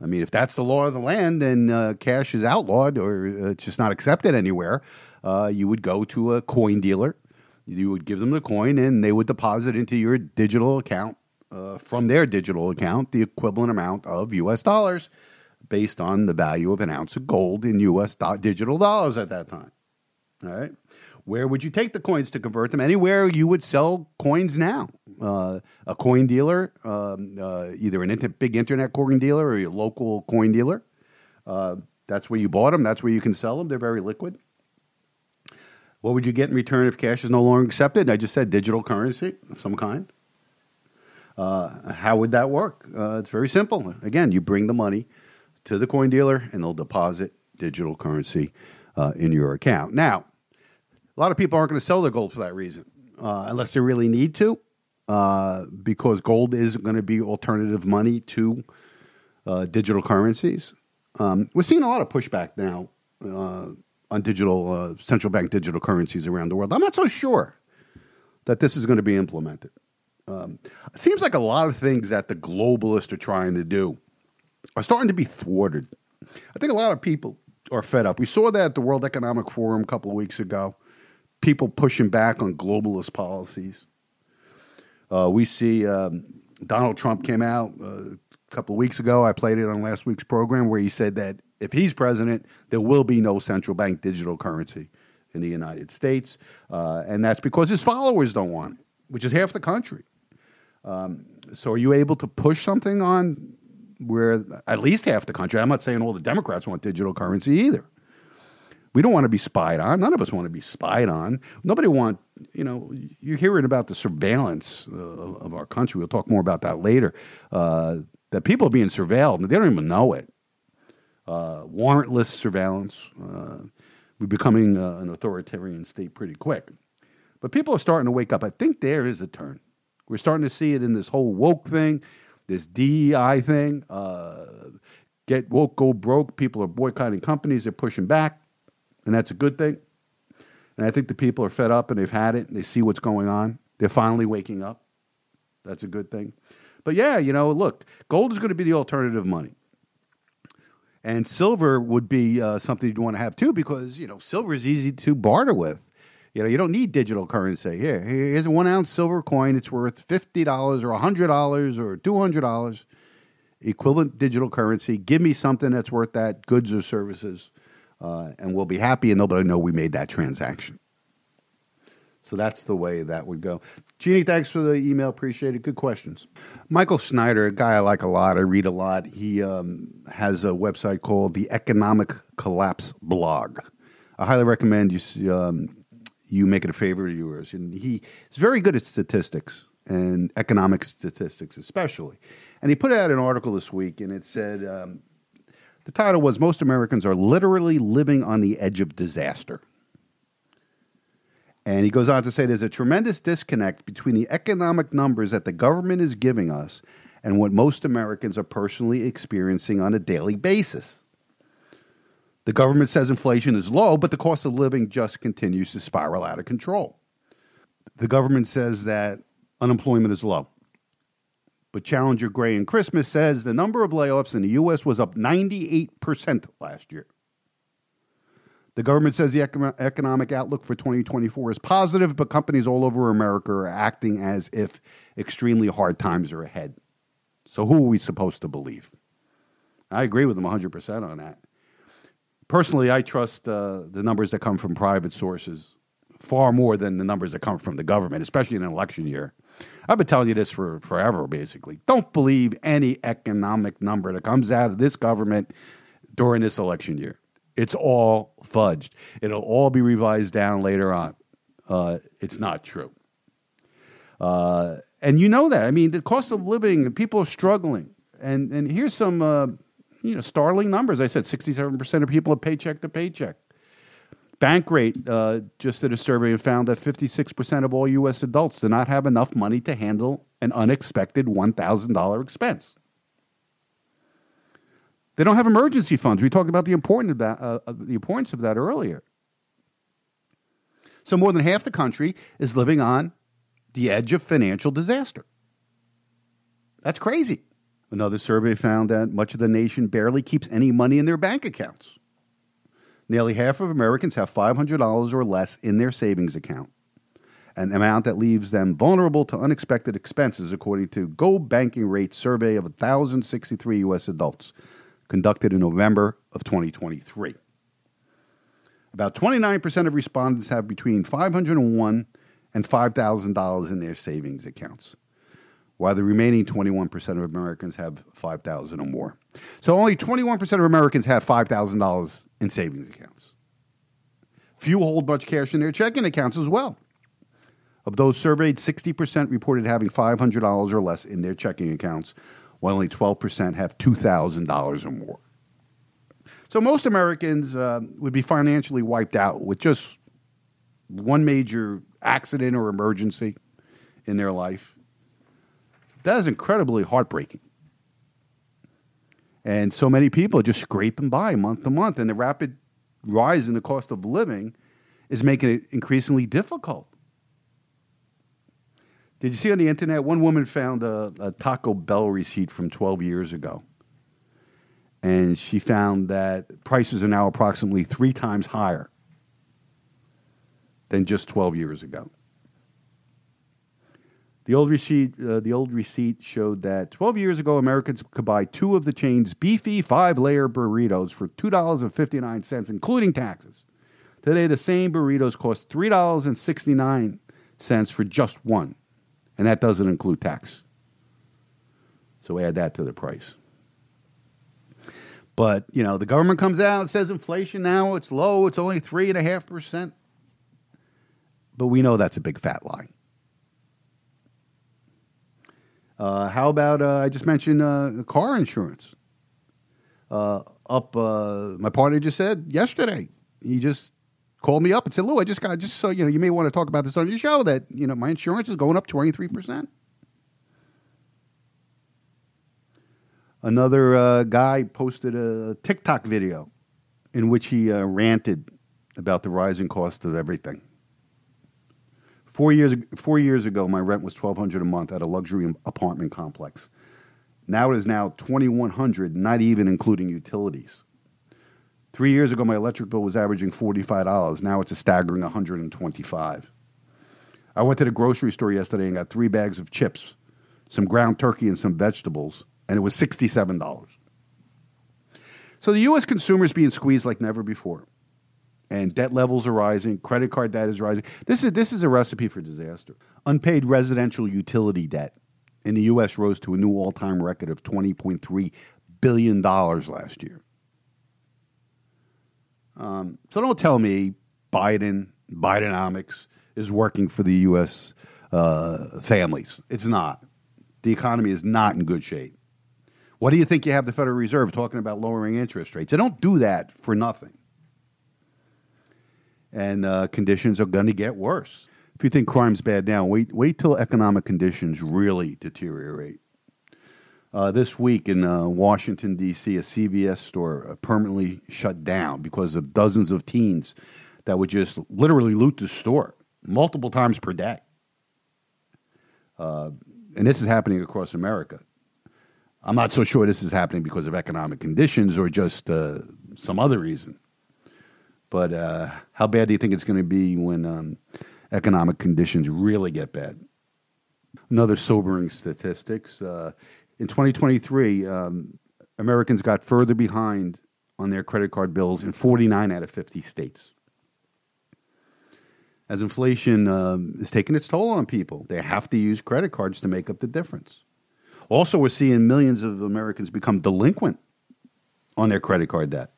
I mean, if that's the law of the land and uh, cash is outlawed or uh, it's just not accepted anywhere, uh, you would go to a coin dealer. You would give them the coin and they would deposit into your digital account uh, from their digital account the equivalent amount of U.S. dollars based on the value of an ounce of gold in U.S. Do- digital dollars at that time. All right. Where would you take the coins to convert them? Anywhere you would sell coins now. Uh, a coin dealer, um, uh, either an inter- big internet coin dealer or a local coin dealer. Uh, that's where you bought them. That's where you can sell them. They're very liquid. What would you get in return if cash is no longer accepted? I just said digital currency of some kind. Uh, how would that work? Uh, it's very simple. Again, you bring the money to the coin dealer and they'll deposit digital currency uh, in your account. Now, a lot of people aren't going to sell their gold for that reason, uh, unless they really need to, uh, because gold is going to be alternative money to uh, digital currencies. Um, we're seeing a lot of pushback now uh, on digital uh, central bank digital currencies around the world. I'm not so sure that this is going to be implemented. Um, it seems like a lot of things that the globalists are trying to do are starting to be thwarted. I think a lot of people are fed up. We saw that at the World Economic Forum a couple of weeks ago. People pushing back on globalist policies. Uh, we see um, Donald Trump came out uh, a couple of weeks ago. I played it on last week's program where he said that if he's president, there will be no central bank digital currency in the United States, uh, and that's because his followers don't want it, which is half the country. Um, so, are you able to push something on where at least half the country? I'm not saying all the Democrats want digital currency either. We don't want to be spied on. None of us want to be spied on. Nobody want, you know, you're hearing about the surveillance uh, of our country. We'll talk more about that later. Uh, that people are being surveilled and they don't even know it. Uh, warrantless surveillance. Uh, we're becoming uh, an authoritarian state pretty quick. But people are starting to wake up. I think there is a turn. We're starting to see it in this whole woke thing, this DEI thing. Uh, get woke, go broke. People are boycotting companies. They're pushing back and that's a good thing. And I think the people are fed up and they've had it and they see what's going on. They're finally waking up. That's a good thing. But yeah, you know, look, gold is going to be the alternative money. And silver would be uh, something you'd want to have too because, you know, silver is easy to barter with. You know, you don't need digital currency. Here, here's a one ounce silver coin. It's worth $50 or $100 or $200. Equivalent digital currency. Give me something that's worth that, goods or services uh, and we'll be happy, and nobody will know we made that transaction. So that's the way that would go. Jeannie, thanks for the email. Appreciate it. Good questions. Michael Snyder, a guy I like a lot. I read a lot. He um, has a website called the Economic Collapse Blog. I highly recommend you um, you make it a favorite of yours. And he is very good at statistics. and economic statistics, especially. And he put out an article this week, and it said um, the title was Most Americans Are Literally Living on the Edge of Disaster. And he goes on to say there's a tremendous disconnect between the economic numbers that the government is giving us and what most Americans are personally experiencing on a daily basis. The government says inflation is low, but the cost of living just continues to spiral out of control. The government says that unemployment is low. But Challenger Gray and Christmas says the number of layoffs in the U.S. was up 98% last year. The government says the economic outlook for 2024 is positive, but companies all over America are acting as if extremely hard times are ahead. So, who are we supposed to believe? I agree with them 100% on that. Personally, I trust uh, the numbers that come from private sources far more than the numbers that come from the government, especially in an election year. I've been telling you this for forever, basically. Don't believe any economic number that comes out of this government during this election year. It's all fudged. It'll all be revised down later on. Uh, it's not true. Uh, and you know that. I mean, the cost of living, people are struggling. And, and here's some uh, you know, startling numbers. I said 67% of people are paycheck to paycheck. Bankrate uh, just did a survey and found that 56% of all U.S. adults do not have enough money to handle an unexpected $1,000 expense. They don't have emergency funds. We talked about the, important about, uh, the importance of that earlier. So, more than half the country is living on the edge of financial disaster. That's crazy. Another survey found that much of the nation barely keeps any money in their bank accounts. Nearly half of Americans have $500 or less in their savings account, an amount that leaves them vulnerable to unexpected expenses, according to Go Banking Rate survey of 1,063 U.S. adults conducted in November of 2023. About 29% of respondents have between 501 and $5,000 in their savings accounts, while the remaining 21% of Americans have 5000 or more. So only 21% of Americans have $5,000 in savings accounts. Few hold much cash in their checking accounts as well. Of those surveyed, 60% reported having $500 or less in their checking accounts, while only 12% have $2,000 or more. So most Americans uh, would be financially wiped out with just one major accident or emergency in their life. That is incredibly heartbreaking. And so many people are just scraping by month to month, and the rapid rise in the cost of living is making it increasingly difficult. Did you see on the internet? One woman found a, a Taco Bell receipt from 12 years ago. And she found that prices are now approximately three times higher than just 12 years ago. The old receipt, uh, the old receipt showed that 12 years ago, Americans could buy two of the chain's beefy five-layer burritos for two dollars and fifty-nine cents, including taxes. Today, the same burritos cost three dollars and sixty-nine cents for just one, and that doesn't include tax. So add that to the price. But you know, the government comes out and says inflation now it's low; it's only three and a half percent. But we know that's a big fat lie. Uh, how about uh, I just mentioned uh, car insurance? Uh, up, uh, my partner just said yesterday. He just called me up and said, "Lou, I just got just so you know, you may want to talk about this on your show that you know my insurance is going up twenty three percent." Another uh, guy posted a TikTok video in which he ranted about the rising cost of everything. Four years, four years ago, my rent was twelve hundred a month at a luxury apartment complex. Now it is now twenty one hundred, not even including utilities. Three years ago, my electric bill was averaging forty five dollars. Now it's a staggering one hundred and twenty five. I went to the grocery store yesterday and got three bags of chips, some ground turkey, and some vegetables, and it was sixty seven dollars. So the U.S. consumer is being squeezed like never before and debt levels are rising, credit card debt is rising. This is this is a recipe for disaster. Unpaid residential utility debt in the US rose to a new all-time record of 20.3 billion dollars last year. Um, so don't tell me Biden, Bidenomics is working for the U.S. uh, families. It's not. The economy is not in good shape. What do you think you have the Federal Reserve talking about lowering interest rates? They don't do that for nothing. And uh, conditions are going to get worse. If you think crime's bad now, wait, wait till economic conditions really deteriorate. Uh, this week in uh, Washington, D.C., a CVS store uh, permanently shut down because of dozens of teens that would just literally loot the store multiple times per day. Uh, and this is happening across America. I'm not so sure this is happening because of economic conditions or just uh, some other reason. But uh, how bad do you think it's going to be when um, economic conditions really get bad? Another sobering statistics. Uh, in 2023, um, Americans got further behind on their credit card bills in 49 out of 50 states. As inflation um, is taking its toll on people, they have to use credit cards to make up the difference. Also, we're seeing millions of Americans become delinquent on their credit card debt.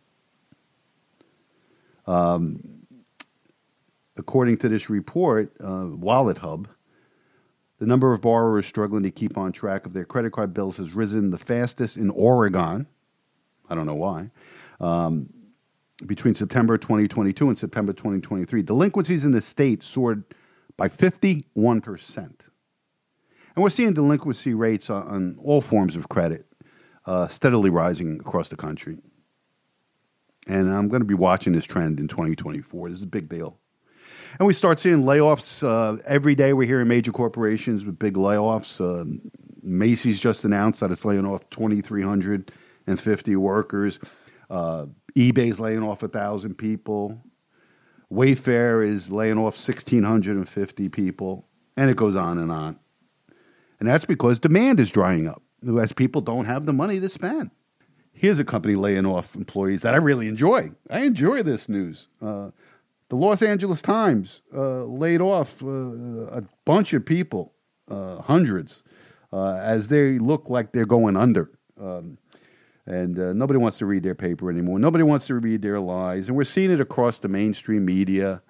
Um, according to this report, uh, Wallet Hub, the number of borrowers struggling to keep on track of their credit card bills has risen the fastest in Oregon. I don't know why. Um, between September 2022 and September 2023, delinquencies in the state soared by 51%. And we're seeing delinquency rates on all forms of credit uh, steadily rising across the country. And I'm going to be watching this trend in 2024. This is a big deal. And we start seeing layoffs uh, every day. We're hearing major corporations with big layoffs. Uh, Macy's just announced that it's laying off 2,350 workers. Uh, eBay's laying off 1,000 people. Wayfair is laying off 1,650 people. And it goes on and on. And that's because demand is drying up as people don't have the money to spend. Here's a company laying off employees that I really enjoy. I enjoy this news. Uh, the Los Angeles Times uh, laid off uh, a bunch of people, uh, hundreds, uh, as they look like they're going under. Um, and uh, nobody wants to read their paper anymore. Nobody wants to read their lies. And we're seeing it across the mainstream media,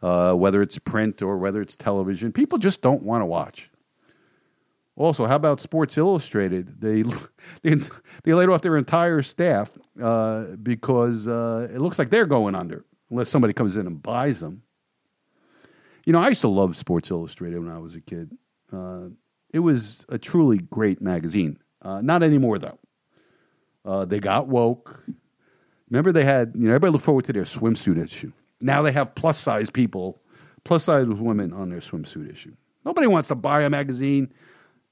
whether it's print or whether it's television. People just don't want to watch. Also, how about Sports Illustrated? They [laughs] they, they laid off their entire staff uh, because uh, it looks like they're going under unless somebody comes in and buys them. You know, I used to love Sports Illustrated when I was a kid. Uh, it was a truly great magazine. Uh, not anymore, though. Uh, they got woke. Remember, they had, you know, everybody looked forward to their swimsuit issue. Now they have plus size people, plus size women on their swimsuit issue. Nobody wants to buy a magazine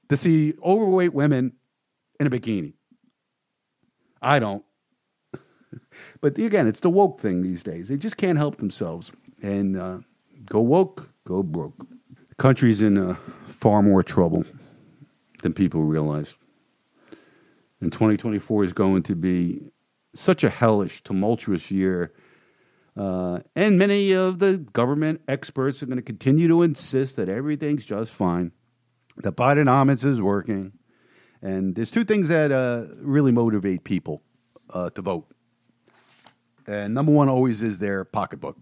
to see overweight women in a bikini. I don't. [laughs] but again, it's the woke thing these days. They just can't help themselves. And uh, go woke, go broke. The country's in uh, far more trouble than people realize. And 2024 is going to be such a hellish, tumultuous year. Uh, and many of the government experts are going to continue to insist that everything's just fine, that Bidenomics is working. And there's two things that uh, really motivate people uh, to vote. And number one always is their pocketbook.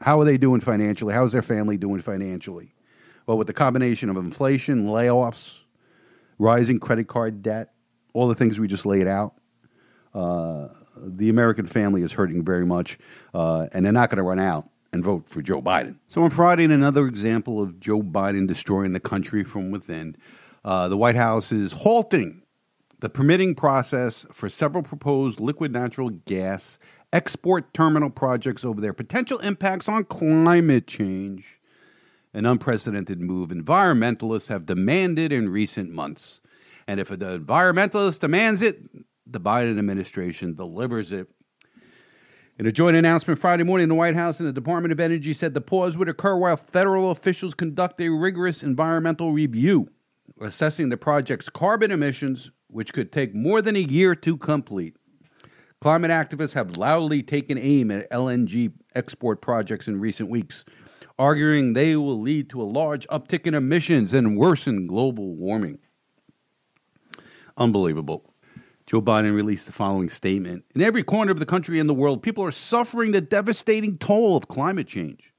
How are they doing financially? How's their family doing financially? Well, with the combination of inflation, layoffs, rising credit card debt, all the things we just laid out, uh, the American family is hurting very much, uh, and they're not going to run out and vote for Joe Biden. So on Friday, in another example of Joe Biden destroying the country from within, uh, the White House is halting the permitting process for several proposed liquid natural gas export terminal projects over their potential impacts on climate change. An unprecedented move environmentalists have demanded in recent months. And if the environmentalist demands it, the Biden administration delivers it. In a joint announcement Friday morning, the White House and the Department of Energy said the pause would occur while federal officials conduct a rigorous environmental review, assessing the project's carbon emissions, which could take more than a year to complete. Climate activists have loudly taken aim at LNG export projects in recent weeks, arguing they will lead to a large uptick in emissions and worsen global warming. Unbelievable. Joe Biden released the following statement In every corner of the country and the world, people are suffering the devastating toll of climate change.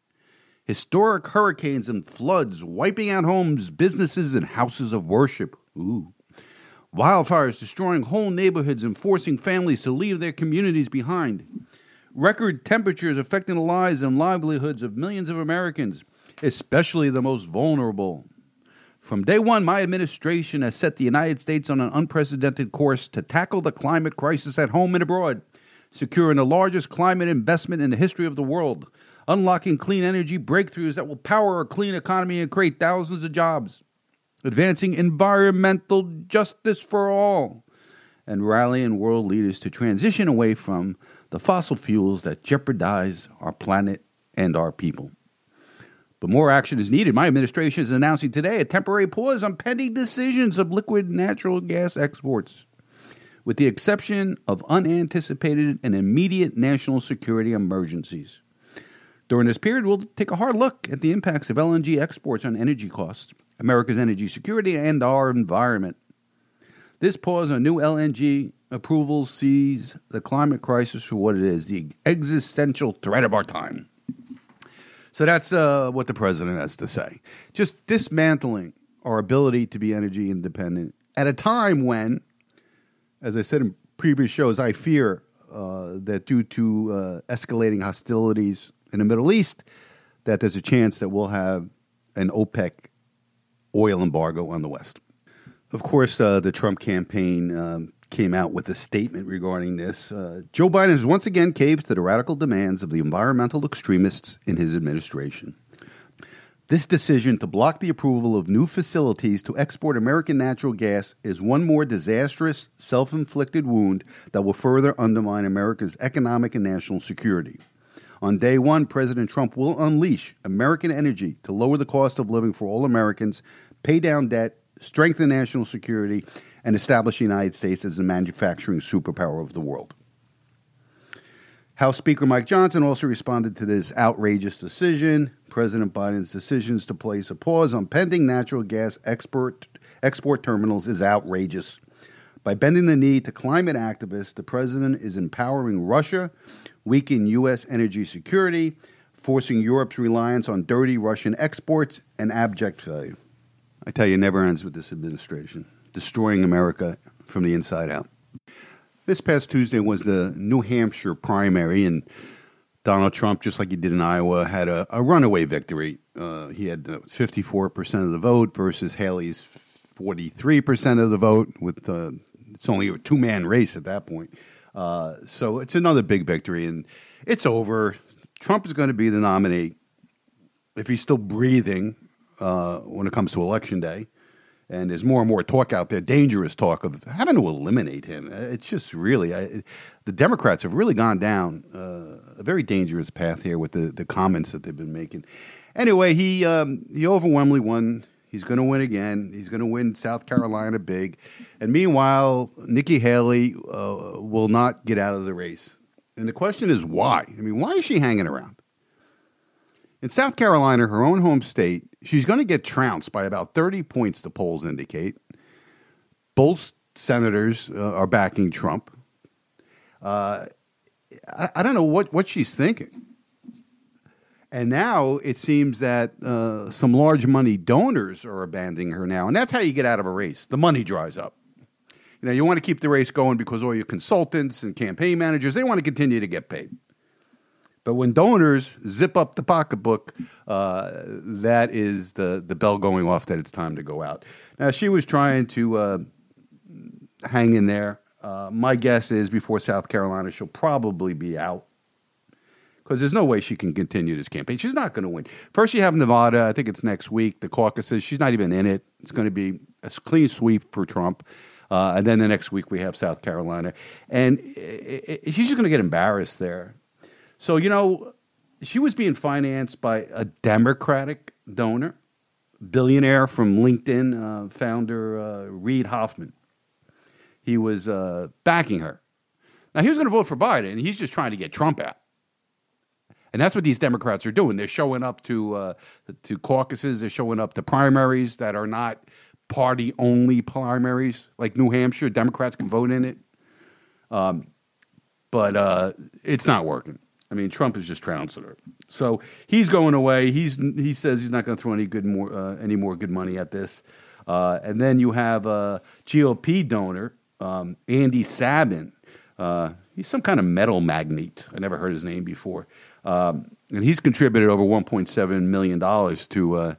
Historic hurricanes and floods wiping out homes, businesses, and houses of worship. Ooh. Wildfires destroying whole neighborhoods and forcing families to leave their communities behind. Record temperatures affecting the lives and livelihoods of millions of Americans, especially the most vulnerable. From day one, my administration has set the United States on an unprecedented course to tackle the climate crisis at home and abroad, securing the largest climate investment in the history of the world, unlocking clean energy breakthroughs that will power a clean economy and create thousands of jobs, advancing environmental justice for all, and rallying world leaders to transition away from the fossil fuels that jeopardize our planet and our people. But more action is needed. My administration is announcing today a temporary pause on pending decisions of liquid natural gas exports, with the exception of unanticipated and immediate national security emergencies. During this period, we'll take a hard look at the impacts of LNG exports on energy costs, America's energy security, and our environment. This pause on new LNG approvals sees the climate crisis for what it is the existential threat of our time. So that's uh, what the president has to say. Just dismantling our ability to be energy independent at a time when, as I said in previous shows, I fear uh, that due to uh, escalating hostilities in the Middle East, that there's a chance that we'll have an OPEC oil embargo on the West. Of course, uh, the Trump campaign um, came out with a statement regarding this. Uh, Joe Biden has once again caved to the radical demands of the environmental extremists in his administration. This decision to block the approval of new facilities to export American natural gas is one more disastrous, self inflicted wound that will further undermine America's economic and national security. On day one, President Trump will unleash American energy to lower the cost of living for all Americans, pay down debt, strengthen national security, and establish the United States as the manufacturing superpower of the world. House Speaker Mike Johnson also responded to this outrageous decision. President Biden's decisions to place a pause on pending natural gas export, export terminals is outrageous. By bending the knee to climate activists, the president is empowering Russia, weakening U.S. energy security, forcing Europe's reliance on dirty Russian exports, and abject failure. I tell you, it never ends with this administration destroying America from the inside out. This past Tuesday was the New Hampshire primary, and Donald Trump, just like he did in Iowa, had a, a runaway victory. Uh, he had 54% of the vote versus Haley's 43% of the vote, with uh, it's only a two man race at that point. Uh, so it's another big victory, and it's over. Trump is going to be the nominee if he's still breathing uh, when it comes to election day and there's more and more talk out there, dangerous talk of having to eliminate him. It's just really, I, the Democrats have really gone down uh, a very dangerous path here with the, the comments that they've been making. Anyway, he um, he overwhelmingly won. He's going to win again. He's going to win South Carolina big, and meanwhile, Nikki Haley uh, will not get out of the race. And the question is why? I mean, why is she hanging around? In South Carolina, her own home state, she's going to get trounced by about 30 points, the polls indicate. Both senators uh, are backing Trump. Uh, I, I, don't know what, what she's thinking. And now it seems that uh, some large money donors are abandoning her now. And that's how you get out of a race. The money dries up. You know, you want to keep the race going because all your consultants and campaign managers, they want to continue to get paid. But when donors zip up the pocketbook, uh, that is the, the bell going off that it's time to go out. Now, she was trying to uh, hang in there. Uh, my guess is before South Carolina, she'll probably be out because there's no way she can continue this campaign. She's not going to win. First, you have Nevada. I think it's next week. The caucuses. She's not even in it. It's going to be a clean sweep for Trump. Uh, and then the next week we have South Carolina, and it, it, she's just going to get embarrassed there. So, you know, she was being financed by a Democratic donor, billionaire from LinkedIn, uh, founder uh, Reid Hoffman. He was uh, backing her. Now, he was going to vote for Biden, and he's just trying to get Trump out. And that's what these Democrats are doing. They're showing up to uh, to caucuses. They're showing up to primaries that are not party only primaries, like New Hampshire. Democrats can vote in it, um, but uh, it's not working. I mean, Trump is just trouncing her. So he's going away. He's he says he's not going to throw any good more uh, any more good money at this. Uh, and then you have a GOP donor, um, Andy Sabin. Uh, he's some kind of metal magnate. I never heard his name before. Um, and he's contributed over 1.7 million dollars to uh,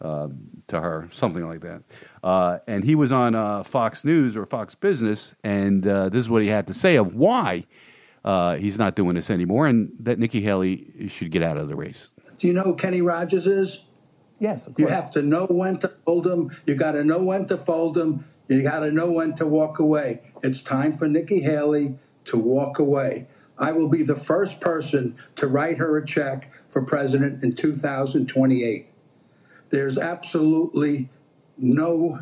uh, to her, something like that. Uh, and he was on uh, Fox News or Fox Business, and this is what he had to say of why uh, he's not doing this anymore, and that Nikki Haley should get out of the race. Do you know who Kenny Rogers is? Yes, of course. You have to know when to hold them. You got to know when to fold them. You got to know when to walk away. It's time for Nikki Haley to walk away. I will be the first person to write her a check for president in 2028. There's absolutely no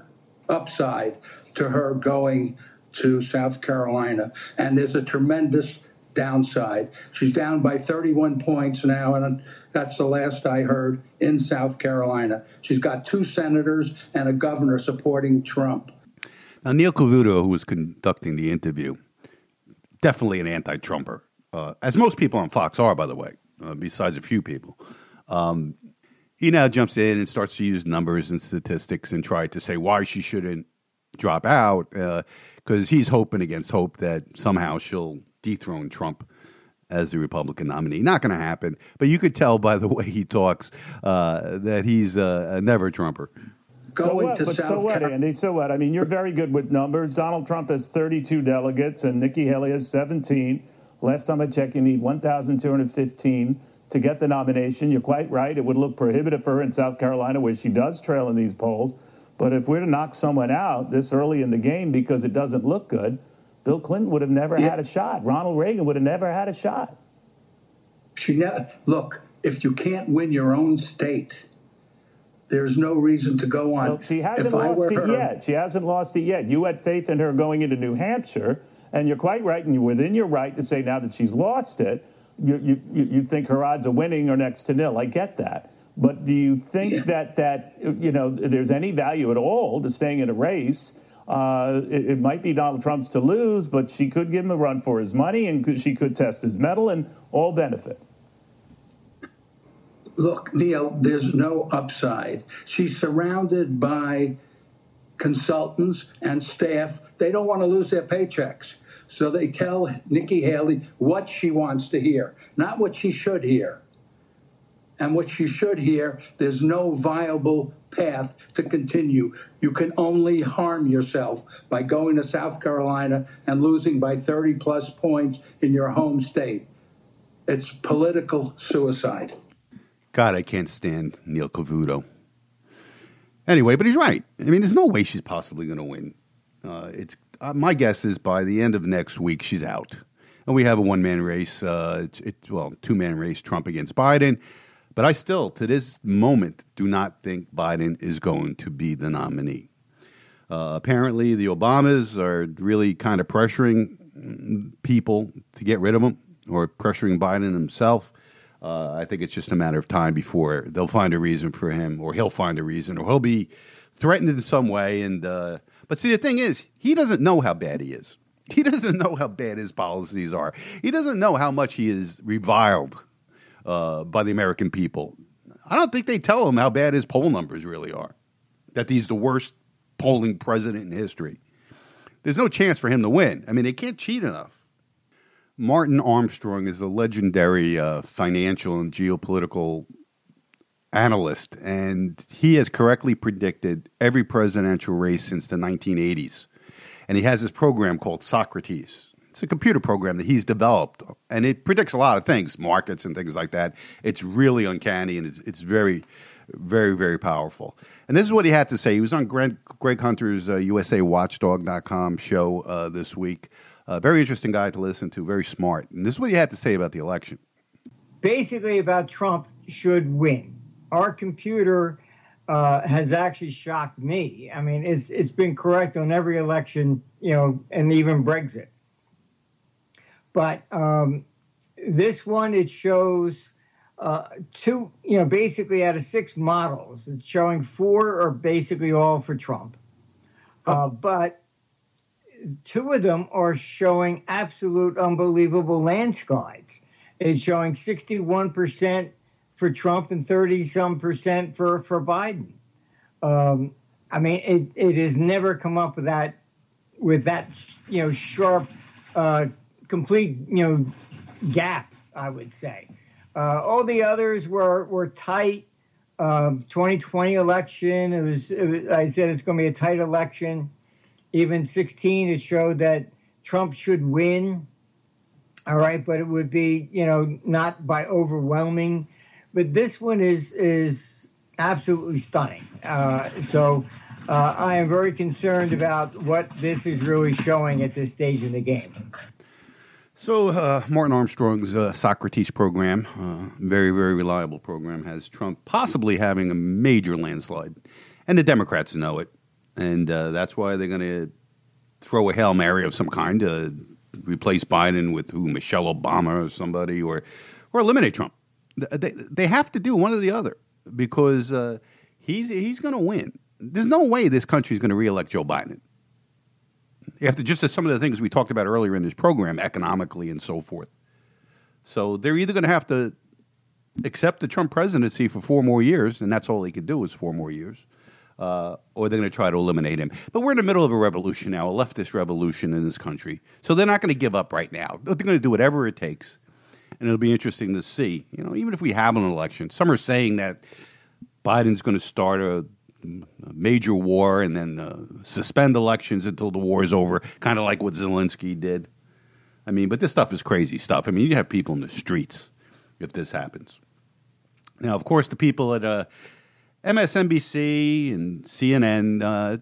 upside to her going to South Carolina. And there's a tremendous downside. She's down by 31 points now, and that's the last I heard in South Carolina. She's got two senators and a governor supporting Trump. Now, Neil Cavuto, who was conducting the interview, definitely an anti Trumper, uh, as most people on Fox are, by the way, uh, besides a few people. Um, he now jumps in and starts to use numbers and statistics and try to say why she shouldn't drop out because uh, he's hoping against hope that somehow she'll dethrone Trump as the Republican nominee. Not going to happen, but you could tell by the [laughs] way he talks uh, that he's a, a never Trumper. So what? but South so what, Andy? So what? I mean, you're very good with numbers. Donald Trump has 32 delegates, and Nikki Haley has 17. Last time I checked, you need 1,215 to get the nomination. You're quite right. It would look prohibitive for her in South Carolina, where she does trail in these polls. But if we're to knock someone out this early in the game because it doesn't look good, Bill Clinton would have never yeah. had a shot. Ronald Reagan would have never had a shot. She ne- look, if you can't win your own state, there's no reason to go on. Well, she hasn't if lost it her, yet. She hasn't lost it yet. You had faith in her going into New Hampshire, and you're quite right, and you're within your right to say now that she's lost it, you, you, you think her odds of winning are next to nil. I get that. But do you think yeah. that that you know there's any value at all to staying in a race? Uh, it, it, might be Donald Trump's to lose, but she could give him a run for his money, and she could test his mettle, and all benefit. Look, Neil, there's no upside. She's surrounded by consultants and staff. They don't want to lose their paychecks. So they tell Nikki Haley what she wants to hear, not what she should hear. And what you should hear, there's no viable path to continue. You can only harm yourself by going to South Carolina and losing by 30 plus points in your home state. It's political suicide. God, I can't stand Neil Cavuto. Anyway, but he's right. I mean, there's no way she's possibly going to win. Uh, it's uh, my guess is by the end of next week she's out, and we have a one man race. Uh, it's, it's well, two man race: Trump against Biden. But I still, to this moment, do not think Biden is going to be the nominee. Uh, apparently, the Obamas are really kind of pressuring people to get rid of him or pressuring Biden himself. Uh, I think it's just a matter of time before they'll find a reason for him, or he'll find a reason, or he'll be threatened in some way. And uh, but see, the thing is, he doesn't know how bad he is. He doesn't know how bad his policies are. He doesn't know how much he is reviled uh, by the American people. I don't think they tell him how bad his poll numbers really are. That he's the worst polling president in history. There's no chance for him to win. I mean, they can't cheat enough. Martin Armstrong is a legendary uh, financial and geopolitical analyst, and he has correctly predicted every presidential race since the 1980s. And he has this program called Socrates. It's a computer program that he's developed, and it predicts a lot of things, markets and things like that. It's really uncanny, and it's, it's very, very, very powerful. And this is what he had to say. He was on Greg, Greg Hunter's uh, USAWatchdog.com show uh, this week. Uh, very interesting guy to listen to, very smart. And this is what he had to say about the election. Basically, about Trump should win. Our computer uh, has actually shocked me. I mean, it's it's been correct on every election, you know, and even Brexit. But um, this one, it shows uh, two, you know, basically out of six models, it's showing four are basically all for Trump. Uh, but two of them are showing absolute unbelievable landslides. It's showing 61% for Trump and 30 some percent for, for Biden. Um, I mean, it, it has never come up with that, with that, you know, sharp, uh, complete, you know, gap, I would say. Uh, all the others were, were tight. Um, 2020 election, it was, it was, I said it's going to be a tight election. Even 16, it showed that Trump should win. All right, but it would be, you know, not by overwhelming. But this one is is absolutely stunning. Uh, so uh, I am very concerned about what this is really showing at this stage in the game. So, uh, Martin Armstrong's uh, Socrates program, uh, very, very reliable program, has Trump possibly having a major landslide. And the Democrats know it. And uh, that's why they're going to throw a Hail Mary of some kind to replace Biden with who, Michelle Obama or somebody, or, or eliminate Trump. They, they have to do one or the other because uh, he's, he's going to win. There's no way this country is going to reelect Joe Biden after just as some of the things we talked about earlier in this program, economically and so forth. So they're either going to have to accept the Trump presidency for four more years, and that's all he can do is four more years, uh, or they're going to try to eliminate him. But we're in the middle of a revolution now, a leftist revolution in this country. So they're not going to give up right now. They're going to do whatever it takes, and it'll be interesting to see. You know, even if we have an election, some are saying that Biden's going to start a major war and then uh, suspend elections until the war is over, kind of like what Zelensky did. I mean, but this stuff is crazy stuff. I mean, you have people in the streets if this happens. Now, of course, the people at uh, MSNBC and CNN uh,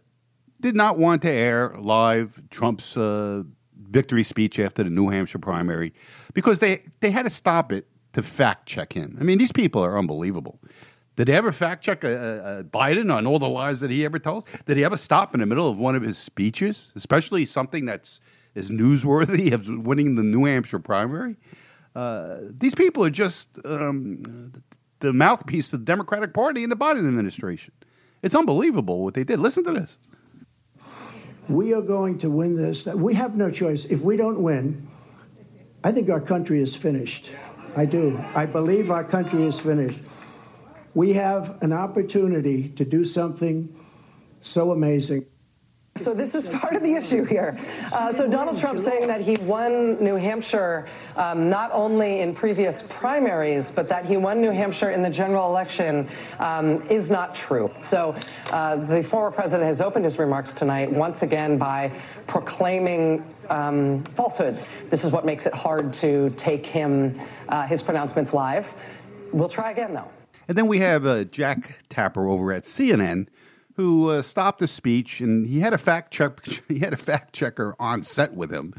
did not want to air live Trump's uh, victory speech after the New Hampshire primary because they, they had to stop it to fact check him. I mean, these people are unbelievable. Did he ever fact check a, a, a Biden on all the lies that he ever tells? Did he ever stop in the middle of one of his speeches, especially something that's is newsworthy [laughs] of winning the New Hampshire primary? Uh, these people are just um, the mouthpiece of the Democratic Party and the Biden administration. It's unbelievable what they did. Listen to this. We are going to win this. We have no choice. If we don't win, I think our country is finished. I do. I believe our country is finished we have an opportunity to do something so amazing. So this is part of the issue here. Uh, so Donald Trump saying that he won New Hampshire um, not only in previous primaries, but that he won New Hampshire in the general election um, is not true. So uh, the former president has opened his remarks tonight once again by proclaiming um, falsehoods. This is what makes it hard to take him uh, his pronouncements live. We'll try again, though. And then we have uh, Jack Tapper over at CNN who uh, stopped the speech and he had a fact check [laughs] he had a fact checker on set with him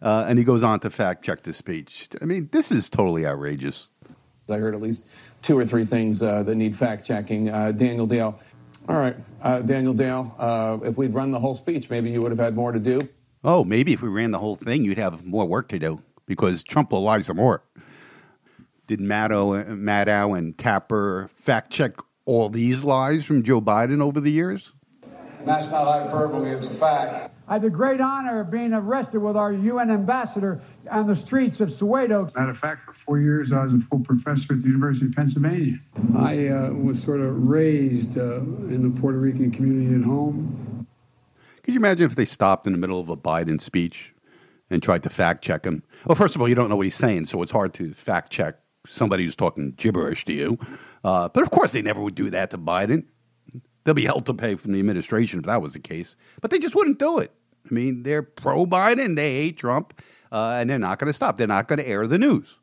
uh, and he goes on to fact check the speech. I mean this is totally outrageous. I heard at least two or three things uh, that need fact checking. Uh, daniel dale. All right uh, daniel dale uh, if we'd run the whole speech maybe you would have had more to do. Oh maybe if we ran the whole thing you'd have more work to do because trump will lie some more did Maddow, Maddow and Tapper fact check all these lies from Joe Biden over the years? And that's not hyperbole, it's a fact. I had the great honor of being arrested with our UN ambassador on the streets of Soweto. Matter of fact, for four years, I was a full professor at the University of Pennsylvania. I uh, was sort of raised uh, in the Puerto Rican community at home. Could you imagine if they stopped in the middle of a Biden speech and tried to fact check him? Well, first of all, you don't know what he's saying, so it's hard to fact check somebody who's talking gibberish to you. Uh, but of course, they never would do that to Biden. They'll be held to pay from the administration if that was the case. But they just wouldn't do it. I mean, they're pro Biden, they hate Trump, uh, and they're not going to stop. They're not going to air the news.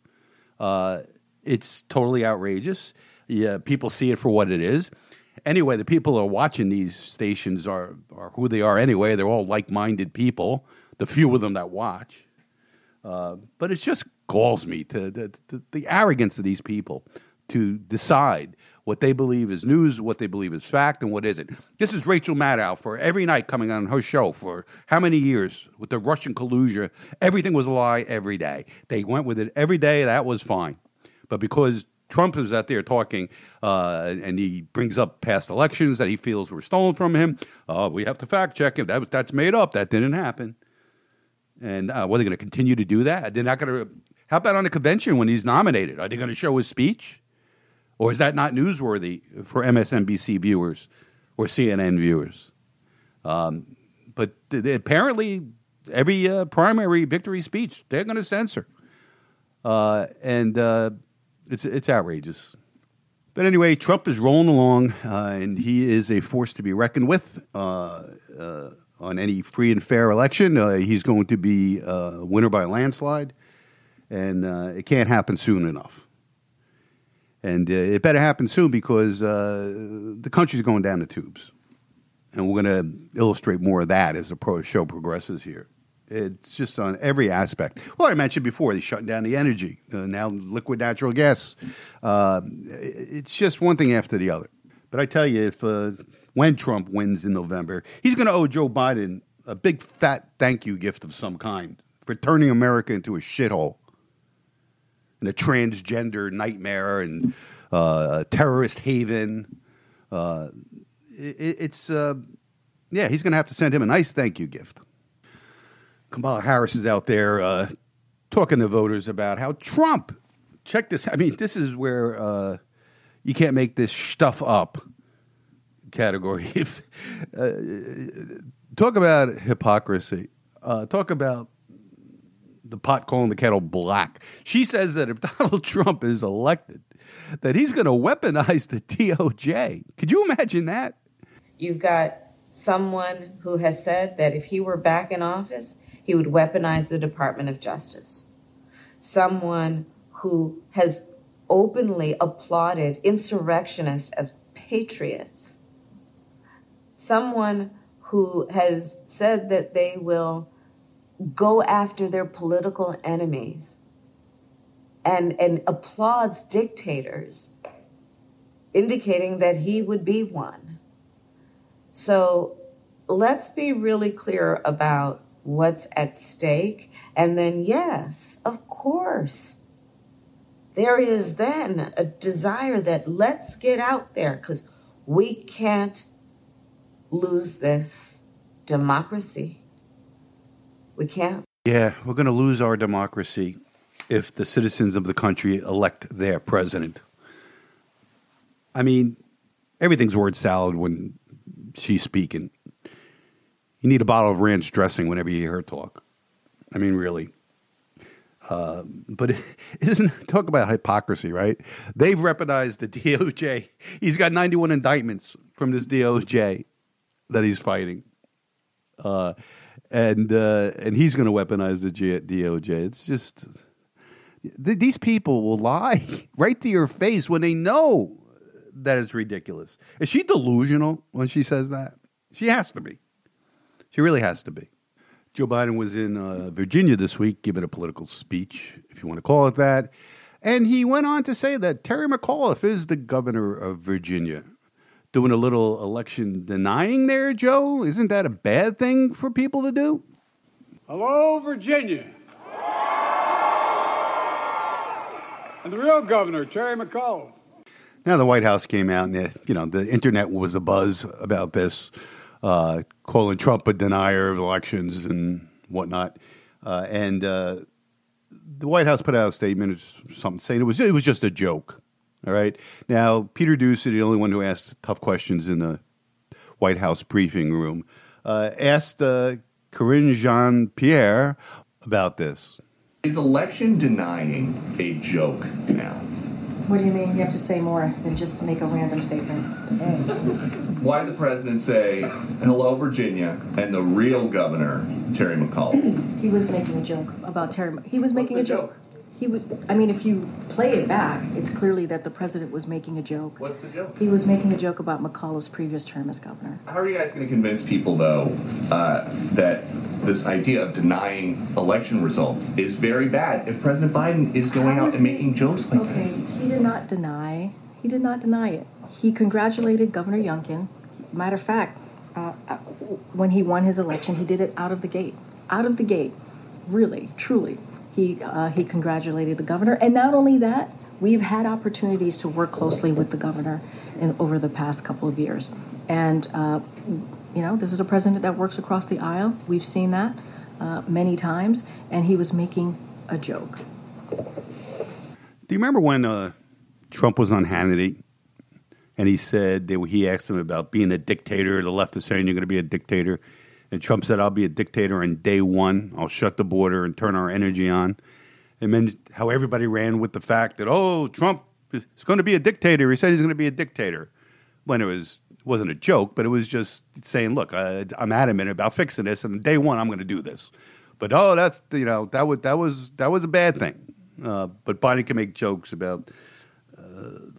Uh, it's totally outrageous. Yeah, people see it for what it is. Anyway, the people who are watching these stations are, are who they are anyway. They're all like minded people, the few of them that watch. Uh, but it's just galls me to, to, to, the arrogance of these people to decide what they believe is news, what they believe is fact, and what isn't. This is Rachel Maddow for every night coming on her show for how many years with the Russian collusion. Everything was a lie every day. They went with it every day. That was fine. But because Trump is out there talking uh, and he brings up past elections that he feels were stolen from him, uh, we have to fact check him. That, that's made up. That didn't happen. And uh, are they going to continue to do that? They're not going to How about on the convention when he's nominated? Are they going to show his speech? Or is that not newsworthy for MSNBC viewers or CNN viewers? Um, but th- apparently, every uh, primary victory speech they're going to censor, uh, and uh, it's it's outrageous. But anyway, Trump is rolling along, uh, and he is a force to be reckoned with. Uh, uh, on any free and fair election, he's going to be a winner by a landslide, and it can't happen soon enough. And it better happen soon because the country's going down the tubes and we're going to illustrate more of that as the pro show progresses here. It's just on every aspect. Well, I mentioned before, they're shutting down the energy, uh, now liquid natural gas. Uh, it's just one thing after the other. But I tell you, if uh, when Trump wins in November, he's going to owe Joe Biden a big fat thank you gift of some kind for turning America into a shithole and a transgender nightmare and uh, a terrorist haven. Uh, it, it's uh, yeah, he's going to have to send him a nice thank you gift. Kamala Harris is out there uh, talking to voters about how Trump. Check this. I mean, this is where uh, you can't make this stuff up category. [laughs] Uh, talk about hypocrisy. Talk about the pot calling the kettle black. She says that if [laughs] Donald Trump is elected, that he's going to weaponize the DOJ. Could you imagine that? You've got someone who has said that if he were back in office, he would weaponize the Department of Justice. Someone who has openly applauded insurrectionists as patriots. Someone who has said that they will go after their political enemies and, and applauds dictators, indicating that he would be one. So let's be really clear about what's at stake. And then, yes, of course, there is then a desire that let's get out there because we can't lose this democracy. We can't. Yeah, we're going to lose our democracy if the citizens of the country elect their president. I mean, everything's word salad when she's speaking. You need a bottle of ranch dressing whenever you hear her talk. I mean, really. Uh, but [laughs] isn't talk about hypocrisy, right? They've weaponized the DOJ. He's got 91 indictments from this DOJ that he's fighting, uh, and uh, and he's going to weaponize the DOJ. It's just th- these people will lie [laughs] right to your face when they know that it's ridiculous. Is she delusional when she says that? She has to be. She really has to be. Joe Biden was in uh, Virginia this week giving a political speech, if you want to call it that. And he went on to say that Terry McAuliffe is the governor of Virginia. Doing a little election denying there, Joe? Isn't that a bad thing for people to do? Hello, Virginia. And the real governor, Terry McAuliffe. Now the White House came out, and the, you know the internet was a buzz about this, uh, calling Trump a denier of elections and whatnot. Uh, and uh, the White House put out a statement, something saying it was it was just a joke. All right. Now Peter Doocy, the only one who asked tough questions in the White House briefing room, uh, asked uh, Karine Jean Pierre about this. Is election denying a joke now? What do you mean? You have to say more than just make a random statement. [laughs] Why did the president say, hello, Virginia, and the real governor, Terry McAuliffe? [clears throat] he was making a joke about Terry. He was making a joke. joke. He was. I mean, if you play it back, it's clearly that the president was making a joke. What's the joke? He was making a joke about McAuliffe's previous term as governor. How are you guys going to convince people, though, uh, that this idea of denying election results is very bad if President Biden is going How out and he, making jokes like okay, this. He did not deny. He did not deny it. He congratulated Governor Youngkin. Matter of fact, uh, uh, when he won his election, he did it out of the gate. Out of the gate, really, truly. He uh, he congratulated the governor, and not only that, we've had opportunities to work closely with the governor in, over the past couple of years, and uh, you know, this is a president that works across the aisle. We've seen that uh, many times, and he was making a joke. Do you remember when uh, Trump was on Hannity and he said they, he asked him about being a dictator? The left is saying you're going to be a dictator, and Trump said, "I'll be a dictator on day one. I'll shut the border and turn our energy on." And then how everybody ran with the fact that oh, Trump is going to be a dictator. He said he's going to be a dictator when it was wasn't a joke, but it was just saying, "Look, I, I'm adamant about fixing this, and day one I'm going to do this." But oh, that's you know that was that was that was a bad thing. Uh, but Biden can make jokes about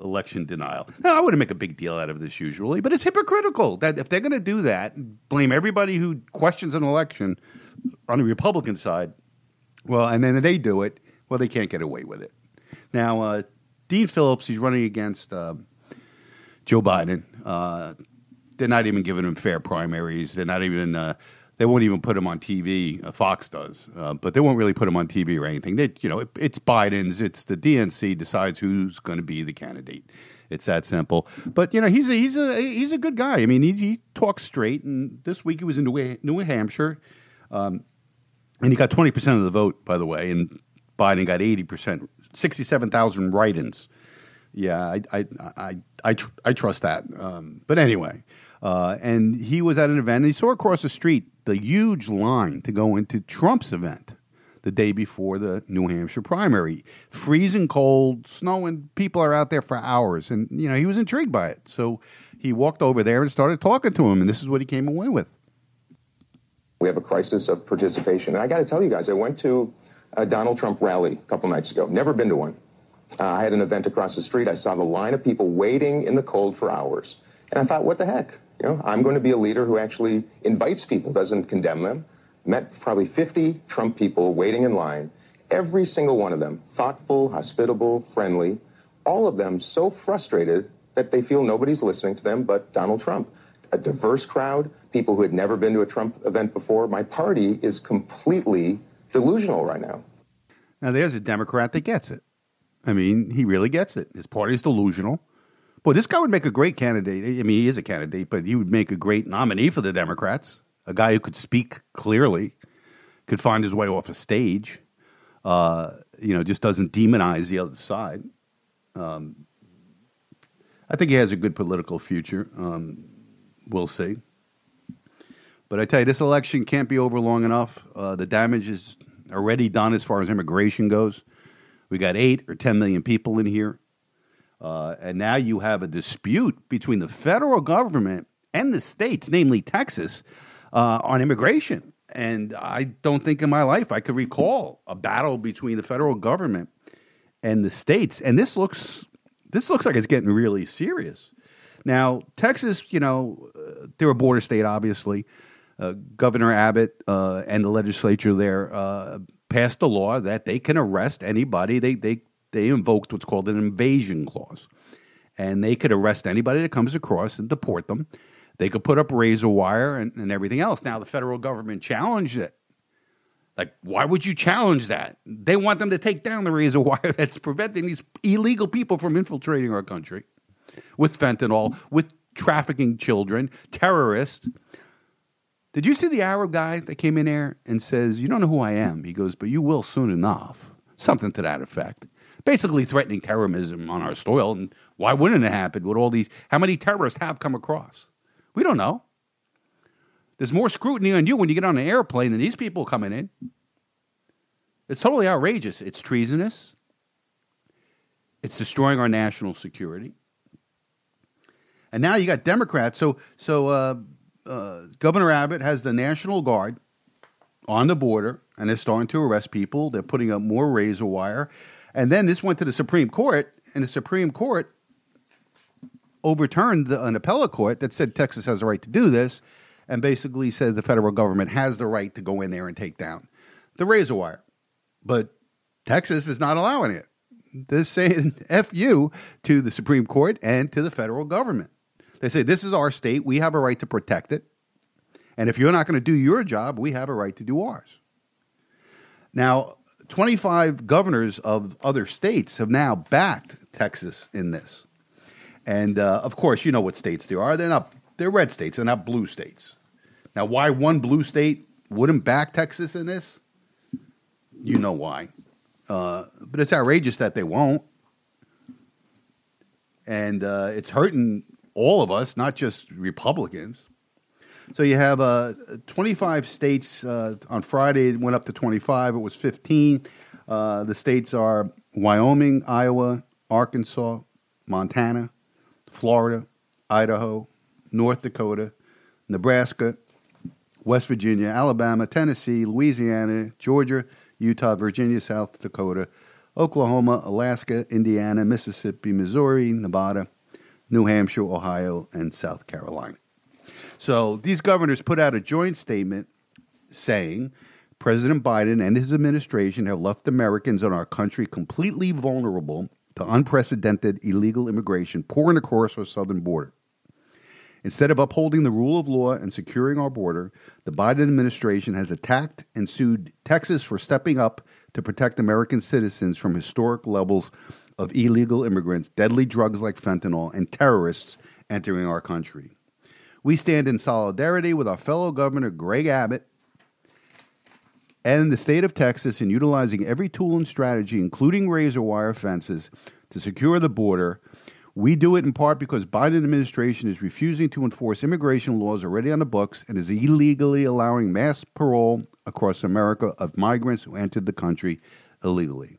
election denial. Now, I wouldn't make a big deal out of this usually, but it's hypocritical that if they're going to do that, blame everybody who questions an election on the Republican side. Well, and then they do it. Well, they can't get away with it. Now, uh, Dean Phillips, he's running against uh, Joe Biden. Uh, they're not even giving him fair primaries. They're not even. They won't even put him on TV. Uh, Fox does, uh, but they won't really put him on TV or anything. They, you know, it, it's Biden's. It's the DNC decides who's going to be the candidate. It's that simple. But you know, he's a, he's a he's a good guy. I mean, he, he talks straight. And this week he was in New, New Hampshire, um, and he got twenty percent of the vote, by the way. And Biden got eighty percent, sixty-seven thousand write-ins. Yeah, I I I I, tr- I trust that. Um, but anyway, uh, and he was at an event and he saw across the street the huge line to go into Trump's event the day before the New Hampshire primary. Freezing cold, snowing, people are out there for hours. And, you know, he was intrigued by it. So he walked over there and started talking to him. And this is what he came away with. We have a crisis of participation. And I got to tell you guys, I went to a Donald Trump rally a couple nights ago. Never been to one. Uh, I had an event across the street. I saw the line of people waiting in the cold for hours. And I thought, what the heck? You know, I'm going to be a leader who actually invites people, doesn't condemn them. Met probably 50 Trump people waiting in line. Every single one of them thoughtful, hospitable, friendly. All of them so frustrated that they feel nobody's listening to them but Donald Trump. A diverse crowd, people who had never been to a Trump event before. My party is completely delusional right now. Now, there's a Democrat that gets it. I mean, he really gets it. His party's delusional. Boy, this guy would make a great candidate. I mean, he is a candidate, but he would make a great nominee for the Democrats. A guy who could speak clearly, could find his way off a stage. Uh, you know, just doesn't demonize the other side. Um, I think he has a good political future. Um, we'll see. But I tell you, this election can't be over long enough. Uh, the damage is already done as far as immigration goes. We got eight or 10 million people in here. Uh, and now you have a dispute between the federal government and the states, namely Texas, uh, on immigration. And I don't think in my life I could recall a battle between the federal government and the states. And this looks this looks like it's getting really serious. Now, Texas, you know, uh, they're a border state, obviously. Uh, Governor Abbott uh, and the legislature there uh, passed a law that they can arrest anybody. They they they invoked what's called an invasion clause. And they could arrest anybody that comes across and deport them. They could put up razor wire and, and everything else. Now, the federal government challenged it. Like, why would you challenge that? They want them to take down the razor [laughs] wire that's preventing these illegal people from infiltrating our country with fentanyl, with trafficking children, terrorists. Did you see the Arab guy that came in there and says, You don't know who I am? He goes, But you will soon enough. Something to that effect basically threatening terrorism on our soil. And why wouldn't it happen with all these? How many terrorists have come across? We don't know. There's more scrutiny on you when you get on an airplane than these people coming in. It's totally outrageous. It's treasonous. It's destroying our national security. And now you got Democrats. So, so uh, uh, Governor Abbott has the National Guard on the border, and they're starting to arrest people. They're putting up more razor wire. And then this went to the Supreme Court, and the Supreme Court overturned the, an appellate court that said Texas has a right to do this, and basically says the federal government has the right to go in there and take down the razor wire. But Texas is not allowing it. They're saying [laughs] F you to the Supreme Court and to the federal government. They say, This is our state. We have a right to protect it. And if you're not going to do your job, we have a right to do ours. Now, 25 governors of other states have now backed Texas in this. And uh, of course, you know what states they are. They're not they're red states, they're not blue states. Now, why one blue state wouldn't back Texas in this? You know why. Uh, but it's outrageous that they won't. and uh, it's hurting all of us, not just Republicans. So you have uh, 25 states uh, on Friday. It went up to 25. It was 15. Uh, the states are Wyoming, Iowa, Arkansas, Montana, Florida, Idaho, North Dakota, Nebraska, West Virginia, Alabama, Tennessee, Louisiana, Georgia, Utah, Virginia, South Dakota, Oklahoma, Alaska, Indiana, Mississippi, Missouri, Nevada, New Hampshire, Ohio, and South Carolina. So these governors put out a joint statement saying President Biden and his administration have left Americans and our country completely vulnerable to unprecedented illegal immigration pouring across our southern border. Instead of upholding the rule of law and securing our border, the Biden administration has attacked and sued Texas for stepping up to protect American citizens from historic levels of illegal immigrants, deadly drugs like fentanyl, and terrorists entering our country. We stand in solidarity with our fellow Governor Greg Abbott and the state of Texas in utilizing every tool and strategy, including razor wire fences, to secure the border we do it in part because Biden administration is refusing to enforce immigration laws already on the books and is illegally allowing mass parole across America of migrants who entered the country illegally.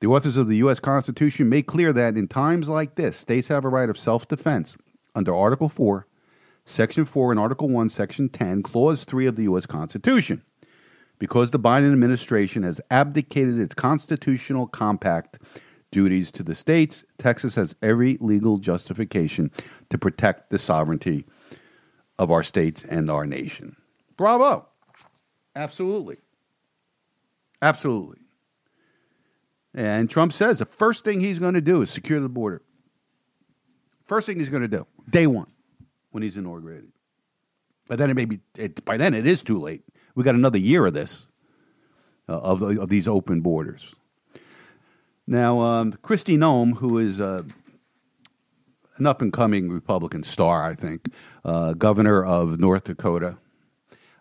The authors of the U.S. Constitution make clear that in times like this, states have a right of self defense under Article 4, Section 4, and Article 1, Section 10, Clause 3 of the U.S. Constitution. Because the Biden administration has abdicated its constitutional compact duties to the states, Texas has every legal justification to protect the sovereignty of our states and our nation. Bravo. Absolutely. Absolutely. And Trump says the first thing he's going to do is secure the border. First thing he's going to do, day one, when he's inaugurated. But then it may be, it, by then it is too late. We got another year of this, uh, of, of these open borders. Now, um, Kristi Noem, who is uh, an up and coming Republican star, I think, uh, governor of North Dakota,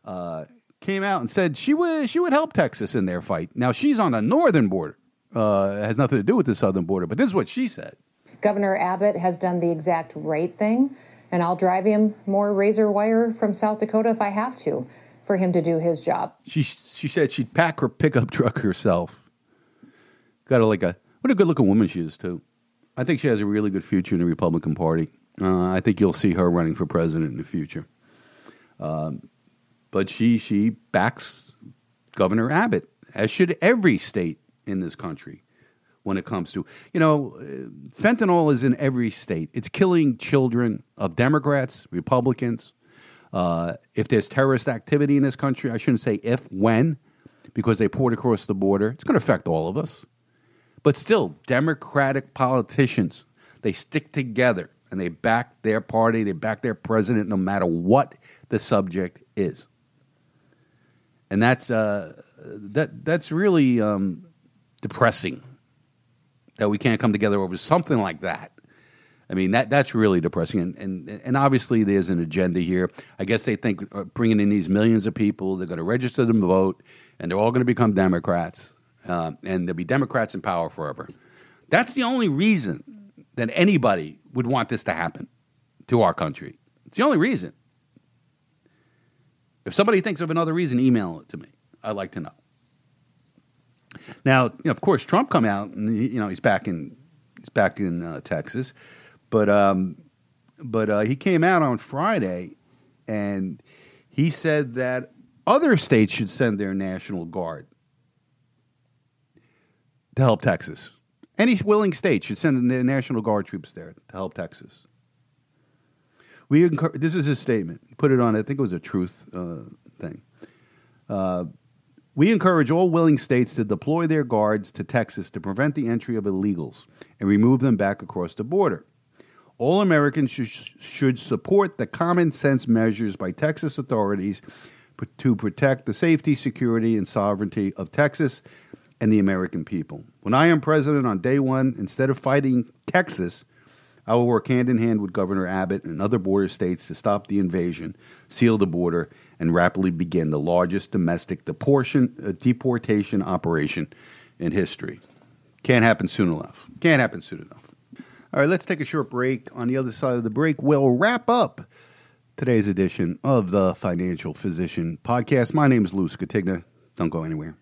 uh, came out and said she would she would help Texas in their fight. Now she's on the northern border, uh, has nothing to do with the southern border, but this is what she said. Governor Abbott has done the exact right thing, and I'll drive him more razor wire from South Dakota if I have to for him to do his job. She she said she'd pack her pickup [laughs] truck herself Got a, like a what a good looking woman she is too. I think she has a really good future in the Republican Party. Uh, I think you'll see her running for president in the future. Um, but she she backs Governor Abbott, as should every state in this country. When it comes to you know, fentanyl is in every state. It's killing children of Democrats, Republicans. Uh, if there's terrorist activity in this country, I shouldn't say if, when, because they poured across the border. It's going to affect all of us. But still, Democratic politicians, they stick together and they back their party, they back their president no matter what the subject is. And that's, uh, that, that's really um, depressing that we can't come together over something like that. I mean, that that's really depressing. And, and, and obviously, there's an agenda here. I guess they think uh, bringing in these millions of people, they're going to register them to vote, and they're all going to become Democrats uh, and there'll be Democrats in power forever. That's the only reason that anybody would want this to happen to our country. It's the only reason. If somebody thinks of another reason, email it to me. I'd like to know. Now, you know, of course, Trump come out and you know he's back in he's back in uh, Texas, but um, but uh, he came out on Friday and he said that other states should send their national guard to help Texas. Any willing state should send the National Guard troops there to help Texas. We this is his statement. He put it on. I think it was a truth uh, thing. We encourage all willing states to deploy their guards to Texas to prevent the entry of illegals and remove them back across the border. All Americans sh- should support the common sense measures by Texas authorities to protect the safety, security, and sovereignty of Texas and the American people. When I am president on day one, instead of fighting Texas, I will work hand in hand with Governor Abbott and other border states to stop the invasion, seal the border, and rapidly begin the largest domestic deportation, uh, deportation operation in history. Can't happen soon enough. Can't happen soon enough. All right, let's take a short break. On the other side of the break, we'll wrap up today's edition of the Financial Physician Podcast. My name is Lou Scatigna. Don't go anywhere.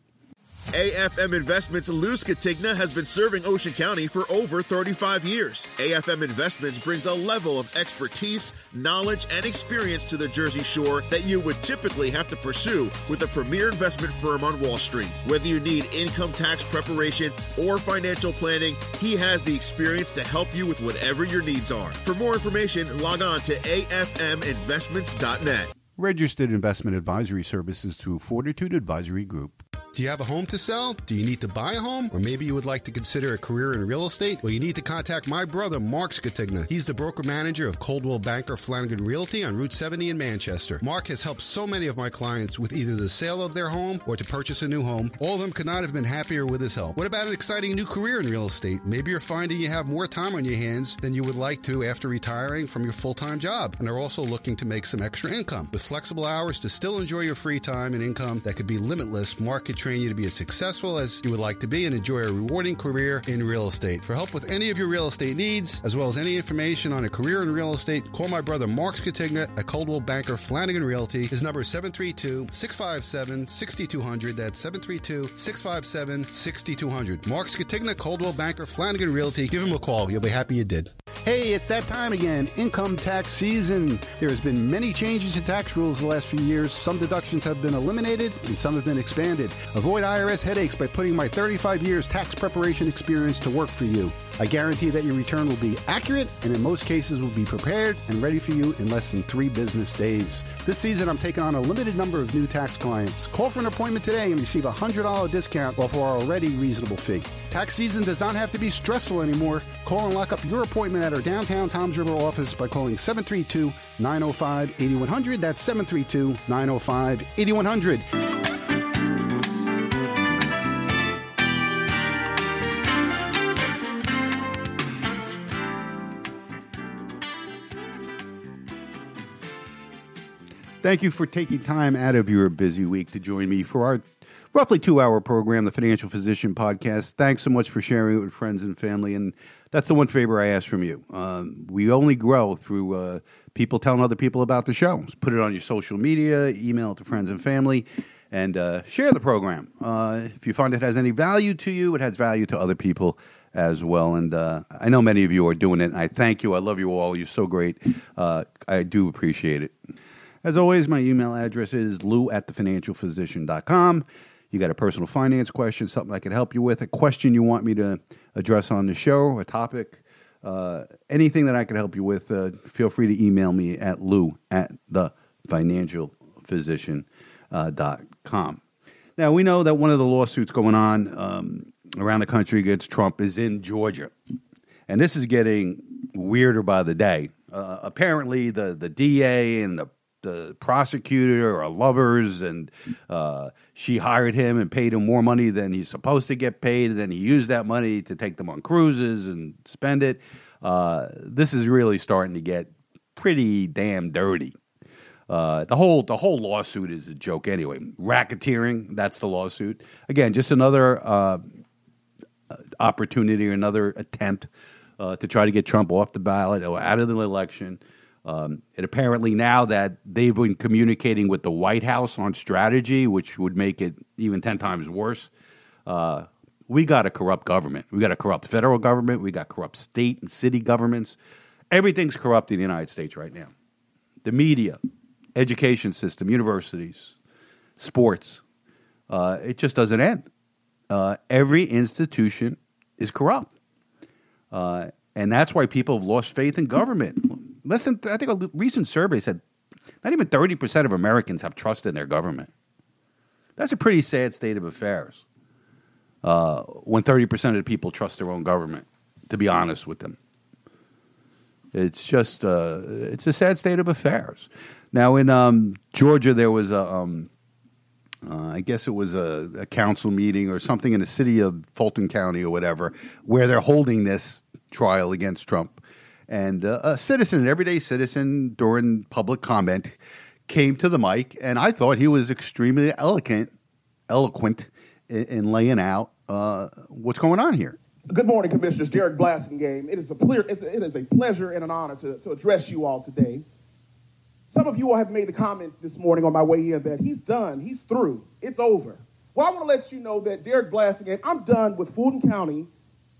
AFM Investments Lou Scatigna has been serving Ocean County for over 35 years. AFM Investments brings a level of expertise, knowledge, and experience to the Jersey Shore that you would typically have to pursue with a premier investment firm on Wall Street. Whether you need income tax preparation or financial planning, he has the experience to help you with whatever your needs are. For more information, log on to afminvestments.net. Registered investment advisory services through Fortitude Advisory Group. Do you have a home to sell? Do you need to buy a home? Or maybe you would like to consider a career in real estate? Well, you need to contact my brother, Mark Scatigna. He's the broker manager of Coldwell Banker Flanagan Realty on Route 70 in Manchester. Mark has helped so many of my clients with either the sale of their home or to purchase a new home. All of them could not have been happier with his help. What about an exciting new career in real estate? Maybe you're finding you have more time on your hands than you would like to after retiring from your full-time job and are also looking to make some extra income. With flexible hours to still enjoy your free time and income that could be limitless, Mark could train you to be as successful as you would like to be and enjoy a rewarding career in real estate. For help with any of your real estate needs, as well as any information on a career in real estate, call my brother Mark Scatigna at Coldwell Banker Flanagan Realty. His number is 732 657 6200. That's 732 657 6200. Mark Scatigna, Coldwell Banker Flanagan Realty. Give him a call. You'll be happy you did. Hey, it's that time again, income tax season. There has been many changes to tax rules the last few years. Some deductions have been eliminated and some have been expanded. Avoid IRS headaches by putting my 35 years tax preparation experience to work for you. I guarantee that your return will be accurate and in most cases will be prepared and ready for you in less than 3 business days. This season I'm taking on a limited number of new tax clients. Call for an appointment today and receive a $100 discount off our already reasonable fee. Tax season does not have to be stressful anymore. Call and lock up your appointment at our downtown Toms River office by calling 732 905 8100. That's 732 905 8100. Thank you for taking time out of your busy week to join me for our roughly two hour program, the Financial Physician Podcast. Thanks so much for sharing it with friends and family. And that's the one favor I ask from you. Um, we only grow through uh, people telling other people about the show. Put it on your social media, email it to friends and family, and uh, share the program. Uh, if you find it has any value to you, it has value to other people as well. And uh, I know many of you are doing it. I thank you. I love you all. You're so great. Uh, I do appreciate it. As always, my email address is lou at thefinancialphysician.com. You got a personal finance question, something I can help you with, a question you want me to address on the show, a topic, uh, anything that I can help you with, uh, feel free to email me at lou at thefinancialphysician.com. Now, we know that one of the lawsuits going on um, around the country against Trump is in Georgia. And this is getting weirder by the day. Uh, apparently, the, the DA and the the prosecutor are lovers, and uh, she hired him and paid him more money than he's supposed to get paid. And then he used that money to take them on cruises and spend it. Uh, this is really starting to get pretty damn dirty. Uh, the whole the whole lawsuit is a joke anyway. Racketeering, that's the lawsuit. Again, just another uh, opportunity, another attempt uh, to try to get Trump off the ballot or out of the election. Um, and apparently, now that they've been communicating with the White House on strategy, which would make it even 10 times worse, uh, we got a corrupt government. We got a corrupt federal government. We got corrupt state and city governments. Everything's corrupt in the United States right now. The media, education system, universities, sports. Uh, it just doesn't end. Uh, every institution is corrupt. Uh, and that's why people have lost faith in government. Listen, I think a recent survey said not even 30% of Americans have trust in their government. That's a pretty sad state of affairs uh, when 30% of the people trust their own government, to be honest with them. It's just, uh, it's a sad state of affairs. Now, in um, Georgia, there was a, um, uh, I guess it was a, a, council meeting or something in the city of Fulton County or whatever, where they're holding this trial against Trump. And uh, a citizen, an everyday citizen, during public comment, came to the mic, and I thought he was extremely eloquent, eloquent in, in laying out uh, what's going on here. Good morning, Commissioners. Derek Blasingame. It is a ple- it's a, it is a pleasure and an honor to, to address you all today. Some of you all have made the comment this morning on my way in that he's done, he's through, it's over. Well, I want to let you know that Derek Blasingame, I'm done with Fulton County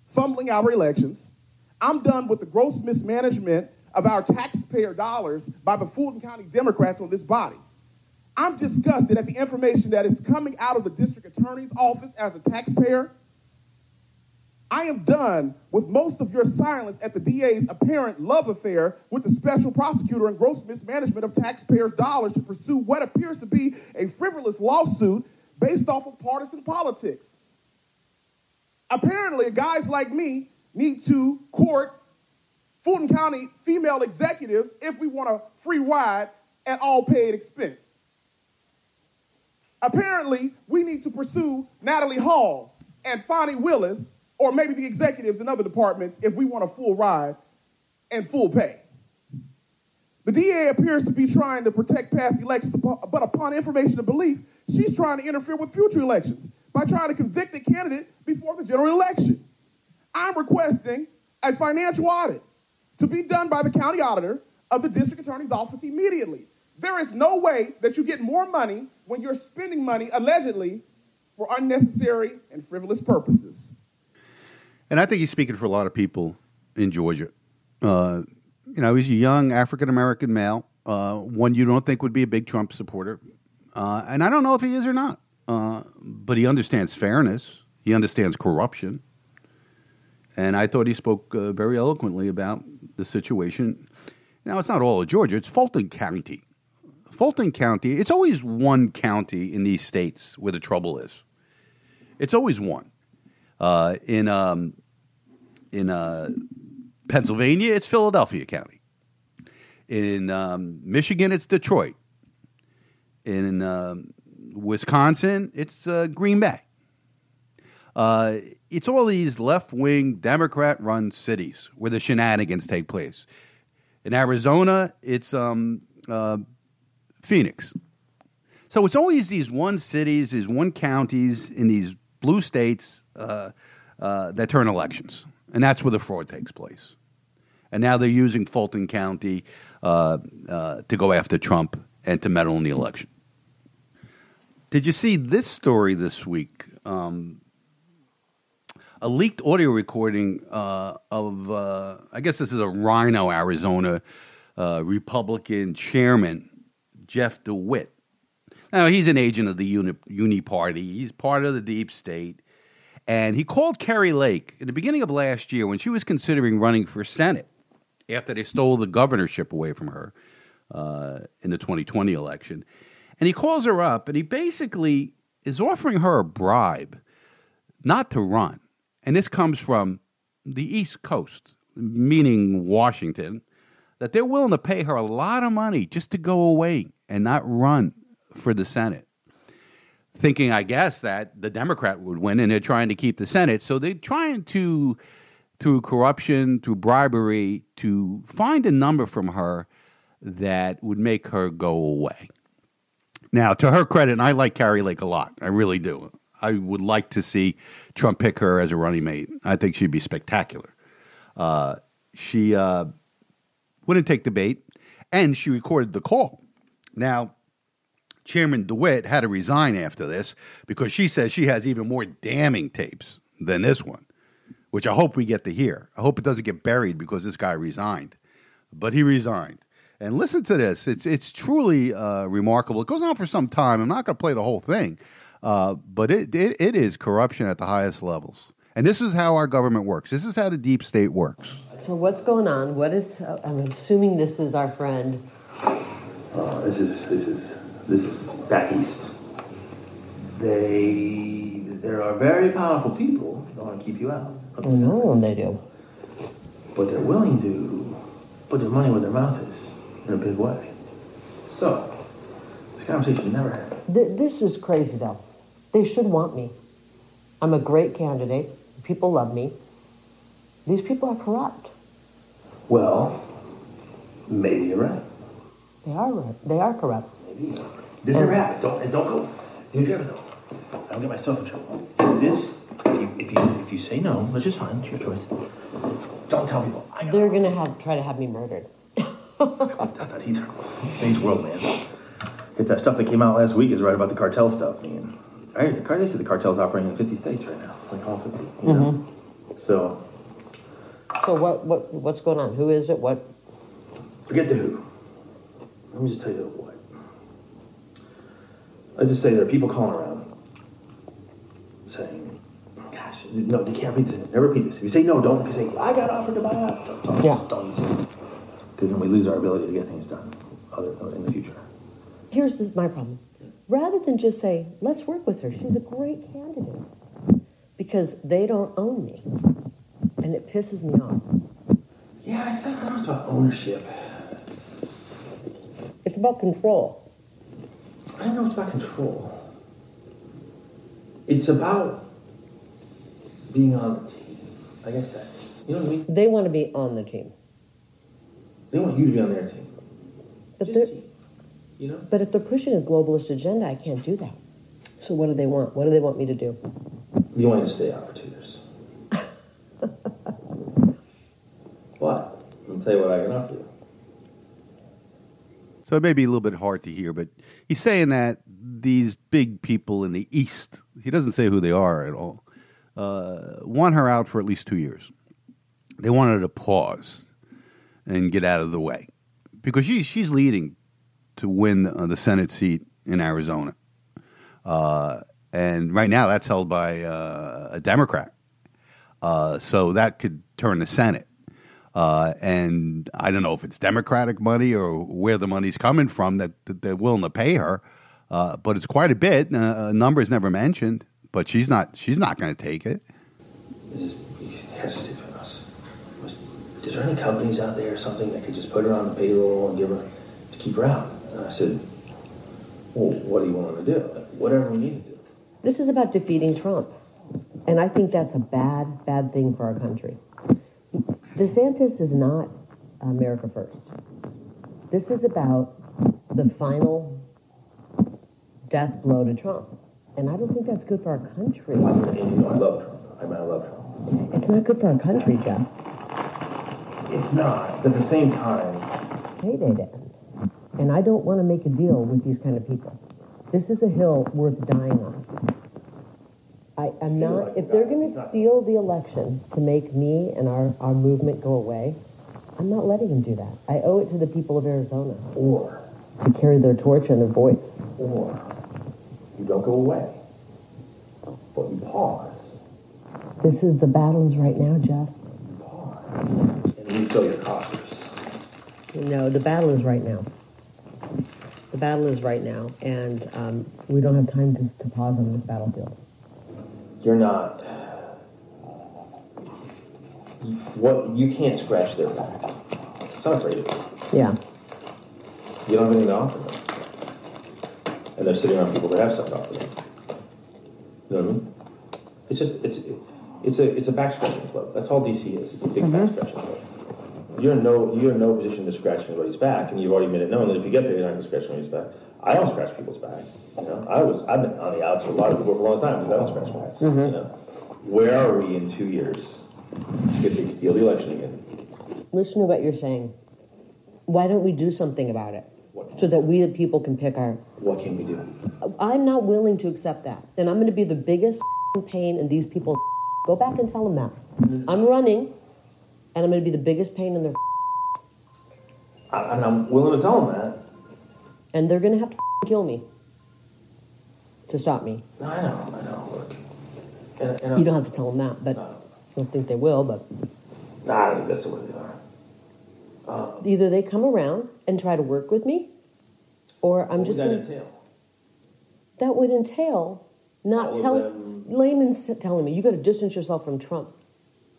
fumbling our elections. I'm done with the gross mismanagement of our taxpayer dollars by the Fulton County Democrats on this body. I'm disgusted at the information that is coming out of the district attorney's office as a taxpayer. I am done with most of your silence at the DA's apparent love affair with the special prosecutor and gross mismanagement of taxpayers' dollars to pursue what appears to be a frivolous lawsuit based off of partisan politics. Apparently, guys like me need to court Fulton County female executives if we want a free ride at all paid expense. Apparently, we need to pursue Natalie Hall and Fani Willis, or maybe the executives in other departments, if we want a full ride and full pay. The DA appears to be trying to protect past elections, but upon information and belief, she's trying to interfere with future elections by trying to convict a candidate before the general election. I'm requesting a financial audit to be done by the county auditor of the district attorney's office immediately. There is no way that you get more money when you're spending money allegedly for unnecessary and frivolous purposes. And I think he's speaking for a lot of people in Georgia. Uh, you know, he's a young African American male, uh, one you don't think would be a big Trump supporter. Uh, and I don't know if he is or not, uh, but he understands fairness, he understands corruption. And I thought he spoke uh, very eloquently about the situation. Now, it's not all of Georgia, it's Fulton County. Fulton County, it's always one county in these states where the trouble is. It's always one. Uh, in um, in uh, Pennsylvania, it's Philadelphia County. In um, Michigan, it's Detroit. In um, Wisconsin, it's uh, Green Bay. Uh, it's all these left wing Democrat run cities where the shenanigans take place. In Arizona, it's um, uh, Phoenix. So it's always these one cities, these one counties in these blue states uh, uh, that turn elections. And that's where the fraud takes place. And now they're using Fulton County uh, uh to go after Trump and to meddle in the election. Did you see this story this week? Um, a leaked audio recording uh, of, uh, I guess this is a RINO, Arizona Republican chairman Jeff DeWitt. Now, he's an agent of the Uni, Uni Party, he's part of the deep state. And he called Kari Lake in the beginning of last year when she was considering running for Senate after they stole the governorship away from her uh, in the 2020 election. And he calls her up and he basically is offering her a bribe not to run. And this comes from the East Coast, meaning Washington, that they're willing to pay her a lot of money just to go away and not run for the Senate. Thinking, I guess, that the Democrat would win and they're trying to keep the Senate. So they're trying to, through corruption, through bribery, to find a number from her that would make her go away. Now, to her credit, and I like Kari Lake a lot. I really do. I would like to see Trump pick her as a running mate. I think she'd be spectacular. Uh, she uh, wouldn't take the bait, and she recorded the call. Now, Chairman DeWitt had to resign after this because she says she has even more damning tapes than this one, which I hope we get to hear. I hope it doesn't get buried because this guy resigned, but he resigned. And listen to this; it's it's truly uh, remarkable. It goes on for some time. I'm not going to play the whole thing, uh, but it, it it is corruption at the highest levels. And this is how our government works. This is how the deep state works. So what's going on? What is? I'm assuming this is our friend uh, this is this is this is back east. They there are very powerful people that want to keep you out. Of the know they do. But they're willing to put their money where their mouth is in a big way. So this conversation never happened. Th- this is crazy though. They should want me. I'm a great candidate. People love me. These people are corrupt. Well, maybe you're right. They are right. They are corrupt. Maybe. This never happened. Don't and don't go. You ever though? I'll get myself in trouble. This if you, if you if you say no, which is fine, it's your choice. Don't tell people. I They're gonna have try to have me murdered. [laughs] Not that either. Today's world, man. If that stuff that came out last week is right about the cartel stuff, I they said the cartel's operating in 50 states right now, like all 50. You know? Mm-hmm. So So what what what's going on? Who is it? What? forget the who. Let me just tell you the what. Let's just say there are people calling around saying, "Gosh, no, they can't repeat this. Never repeat this. If you say no, don't. You say I got offered to buy out, don't, don't, Yeah. don't. Because then we lose our ability to get things done other in the future. Here's this, my problem. Rather than just say, let's work with her, she's a great candidate, because they don't own me, and it pisses me off. Yeah, I said it about ownership. It's about control. I don't know it's about control. It's about being on the team. I guess that's you know what I mean. They want to be on the team, They want you to be on their team. but they're, You know. but if they're pushing a globalist agenda, I can't do that. So what do they want? What do they want me to do? You want to stay opportunist. [laughs] what? I'll tell you what I can offer you. So it may be a little bit hard to hear, but he's saying that these big people in the East, he doesn't say who they are at all, uh, want her out for at least two years. They wanted her to pause and get out of the way because she, she's leading to win uh, the Senate seat in Arizona. Uh, and right now that's held by uh, a Democrat. Uh, so that could turn the Senate. Uh, and I don't know if it's Democratic money or where the money's coming from that, that they're willing to pay her, uh, but it's quite a bit. A number is never mentioned, but she's not she's not going to take it. Is there any companies out there or something that could just put her on the payroll and give her to keep her out? And I said, Well, what do you want to do? Like, whatever we need to do. This is about defeating Trump. And I think that's a bad, bad thing for our country. DeSantis is not America first. This is about the final death blow to Trump. And I don't think that's good for our country. And you know, I love Trump. I mean, I love Trump. It's not good for our country, Jeff. It's not. But at the same time, to end. And I don't want to make a deal with these kind of people. This is a hill worth dying on. I, I'm not, if they're going to steal the election to make me and our, our movement go away, I'm not letting them do that. I owe it to the people of Arizona. Or to carry their torch and their voice. or you don't go away, but you pause This is the battles right now, Jeff. Pause, and refill your coffers. No, the battle is right now. The battle is right now, and um, we don't have time to, to pause on this battlefield. You're not. What you can't scratch their back. It's not afraid of you. Yeah. You don't have anything to offer them, and they're sitting around people that have stuff to offer them. You know what I mean? It's just it's it's a it's a back scratching club. That's all DC is. It's a big back scratching club. You're in no you're in no position to scratch anybody's back, and you've already made it known that if you get there, you're not going to scratch anybody's back. I don't scratch people's back. You know, I was I've been on the outs with a lot of people for a long time because I don't scratch backs. Mhm. You know, where are we in two years if they steal the election again? Listen to what you're saying. Why don't we do something about it? So that we, the people, can pick our. What can we do? I'm not willing to accept that. And I'm going to be the biggest pain in these people. Go back and tell them that. I'm running, and I'm going to be the biggest pain in their. And I'm willing to tell them that. And they're going to have to kill me to stop me. No, I know, I know. Look, and, and You don't have to tell them that, but I don't think they will. But Nah, I don't think that's the way they are. Um, either they come around and try to work with me, or I'm just would going that to. entail? That would entail not telling layman's telling me you got to distance yourself from Trump.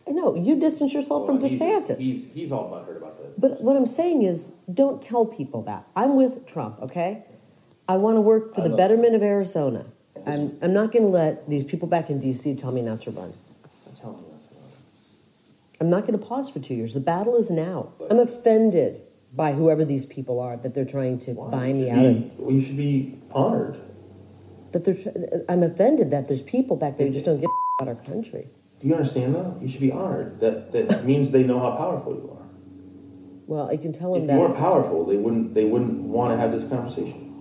Know you distance yourself from he's, DeSantis. He's, he's all butthurt about that. But what I'm saying is, don't tell people that. I'm with Trump, okay? I want to work for I the betterment of Arizona. I'm, I'm not going to let these people back in D.C. tell me not to run. I'm telling you that's I'm not going to pause for two years. The battle is now. I'm offended by whoever these people are that they're trying to buy me out of. Well, you should be honored. That they're. I'm offended that there's people back there who just don't get. about our country. Do you understand that? You should be honored. That that [laughs] means they know how powerful you are. Well, I can tell them If that. you weren't powerful, they wouldn't they wouldn't want to have this conversation,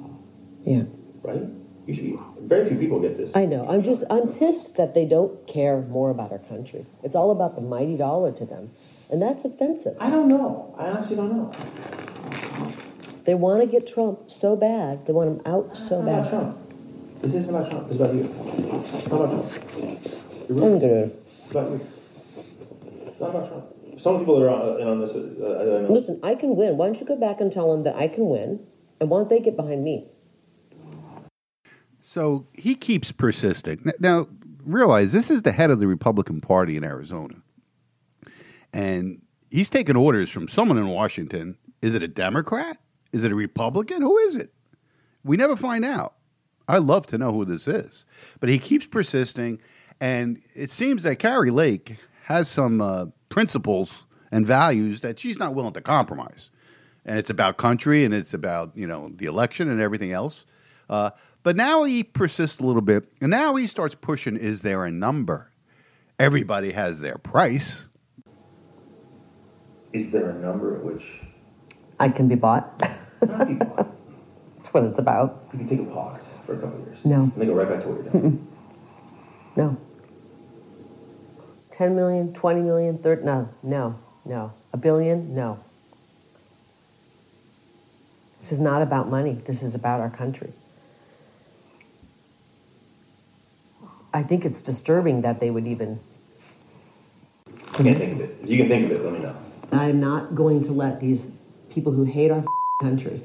Yeah. right? You should be. Very few people get this. I know. I'm just I'm pissed that they don't care more about our country. It's all about the mighty dollar to them, and that's offensive. I don't know. I honestly don't know. They want to get Trump so bad. They want him out so bad. about Trump. This isn't about Trump. It's about you. It's not about Trump. You're rude. good. It's about you. It's not about Trump. Some people that are in on this. Uh, I know. Listen, I can win. Why don't you go back and tell them that I can win, and why don't they get behind me? So he keeps persisting. Now, realize this is the head of the Republican Party in Arizona. And he's taking orders from someone in Washington. Is it a Democrat? Is it a Republican? Who is it? We never find out. I love to know who this is. But he keeps persisting. And it seems that Kari Lake has some uh, principles and values that she's not willing to compromise. And it's about country and it's about, you know, the election and everything else. Uh, but now he persists a little bit. And now he starts pushing is there a number? Everybody has their price. Is there a number at which I can be bought. not be bought? [laughs] That's what it's about. You can take a pause for a couple of years. No. And then go right back to what you're doing. No. 10 million, 20 million, 30, no, no, no. A billion, no. This is not about money. This is about our country. I think it's disturbing that they would even. I can't think of it. If you can think of it, let me know. I'm not going to let these people who hate our country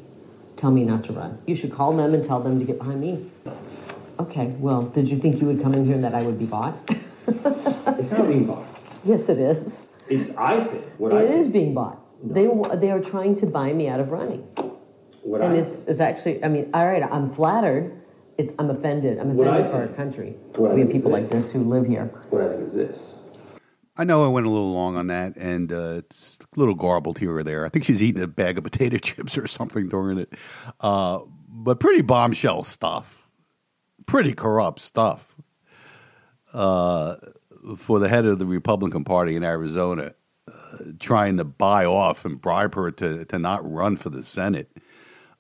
tell me not to run. You should call them and tell them to get behind me. Okay, well, did you think you would come in here and that I would be bought? It's not being bought. yes, it is. It's I think what I It think. is being bought. They they are trying to buy me out of running, What and I it's it's actually. I mean, all right, I'm flattered. It's I'm offended. I'm What I offended for our think- country. what I We have think is people like this. this who live here. What I think is this. I know I went a little long on that, and uh, it's a little garbled here or there. I think she's eating a bag of potato [laughs] chips or something during it. Uh, but pretty bombshell stuff, pretty corrupt stuff uh, for the head of the Republican Party in Arizona, uh, trying to buy off and bribe her to, to not run for the Senate.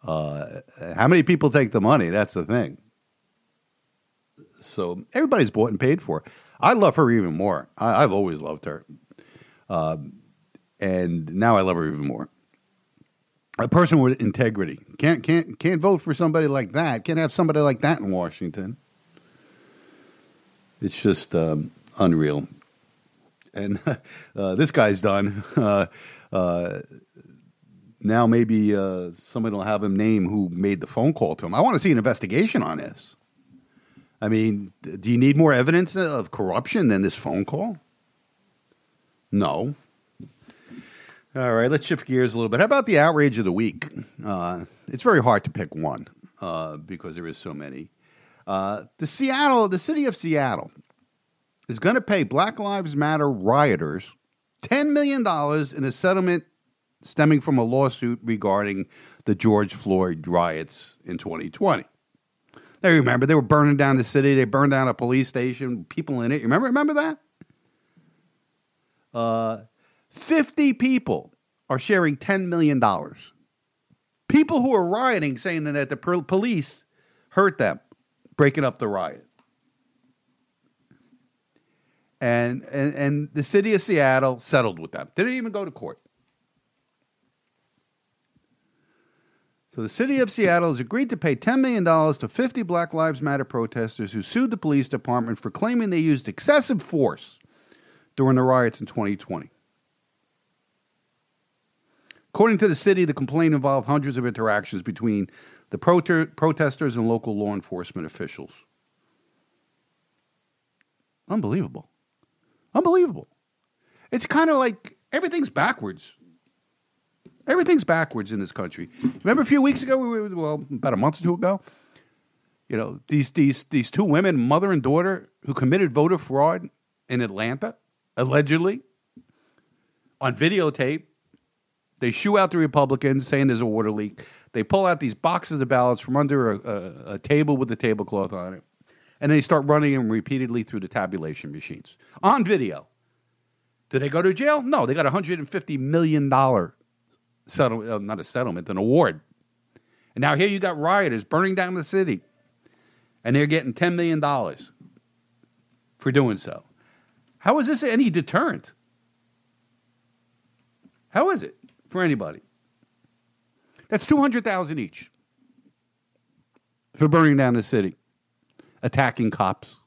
Uh, how many people take the money? That's the thing. So everybody's bought and paid for. I love her even more. I, I've always loved her, um, and now I love her even more. A person with integrity can't can't can't vote for somebody like that. Can't have somebody like that in Washington. It's just um, unreal. And [laughs] uh, this guy's done. [laughs] Uh, uh, now maybe uh, somebody will have him name who made the phone call to him. I want to see an investigation on this. I mean, do you need more evidence of corruption than this phone call? No. All right, let's shift gears a little bit. How about the outrage of the week? Uh, it's very hard to pick one uh, because there is so many. Uh, the Seattle, the city of Seattle, is going to pay Black Lives Matter rioters ten million dollars in a settlement stemming from a lawsuit regarding the George Floyd riots in 2020. Now remember they were burning down the city. They burned down a police station. People in it. You remember? Remember that? Uh, Fifty people are sharing ten million dollars. People who are rioting, saying that the police hurt them, breaking up the riot. And, and and the city of Seattle settled with them. Didn't even go to court. So the city of Seattle has agreed to pay $10 million to 50 Black Lives Matter protesters who sued the police department for claiming they used excessive force during the riots in 2020. According to the city, the complaint involved hundreds of interactions between the prote- protesters and local law enforcement officials. Unbelievable. Unbelievable. It's kind of like everything's backwards. Everything's backwards in this country. Remember a few weeks ago, we were, well, about a month or two ago, you know, these these these two women, mother and daughter, who committed voter fraud in Atlanta, allegedly, on videotape. They shoo out the Republicans, saying there's a water leak. They pull out these boxes of ballots from under a, a, a table with a tablecloth on it, And they start running them repeatedly through the tabulation machines on video. Did they go to jail? No, they got a $150 million settlement, uh, not a settlement, an award. And now here you got rioters burning down the city, and they're getting $10 million for doing so. How is this any deterrent? How is it for anybody? That's 200,000 each for burning down the city, attacking cops.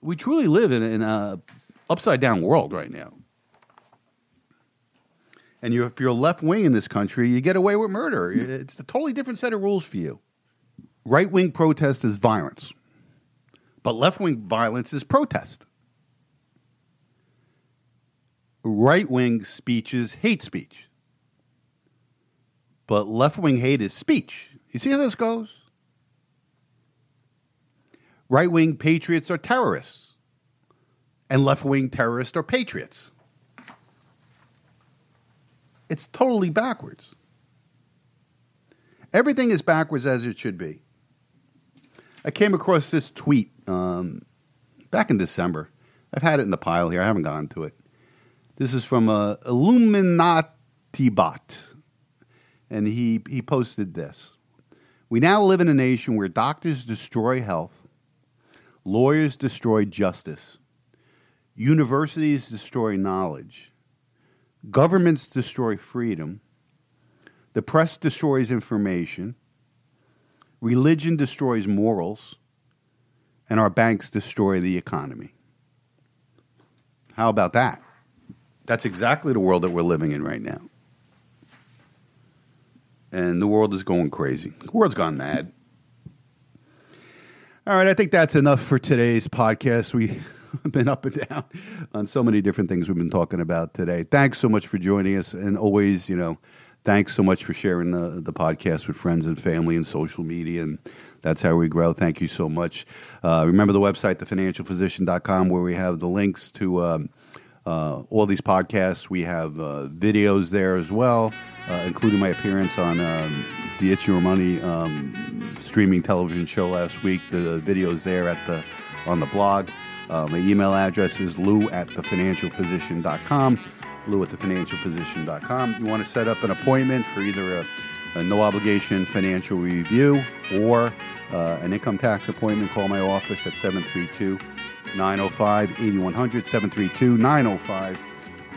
We truly live in, in a upside down world right now. And you, if you're left wing in this country, you get away with murder. It's a totally different set of rules for you. Right wing protest is violence, but left wing violence is protest. Right wing speech is hate speech, but left wing hate is speech. You see how this goes? Right wing patriots are terrorists, and left wing terrorists are patriots. It's totally backwards. Everything is backwards as it should be. I came across this tweet um, back in December. I've had it in the pile here. I haven't gotten to it. This is from uh, Illuminati Bot, and he he posted this. We now live in a nation where doctors destroy health, lawyers destroy justice, universities destroy knowledge, governments destroy freedom, the press destroys information, religion destroys morals, and our banks destroy the economy. How about that? That's exactly the world that we're living in right now. And the world is going crazy. The world's gone mad. All right, I think that's enough for today's podcast. We've [laughs] been up and down on so many different things we've been talking about today. Thanks so much for joining us. And always, you know, thanks so much for sharing the, the podcast with friends and family and social media. And that's how we grow. Thank you so much. Uh, remember the website, thefinancialphysician.com, where we have the links to. Um, uh, all these podcasts. We have uh, videos there as well, uh, including my appearance on um, the It's Your Money um, streaming television show last week. The videos there at the on the blog. Uh, my email address is lou at thefinancialphysician.com. Lou at thefinancialphysician.com. You want to set up an appointment for either a, a no obligation financial review or uh, an income tax appointment, call my office at 732 905 8100 732 905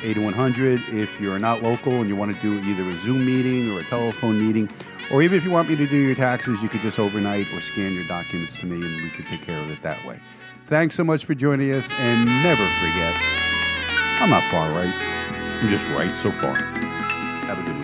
8100. If you're not local and you want to do either a Zoom meeting or a telephone meeting, or even if you want me to do your taxes, you could just overnight or scan your documents to me and we can take care of it that way. Thanks so much for joining us and never forget, I'm not far right. I'm just right so far. Have a good.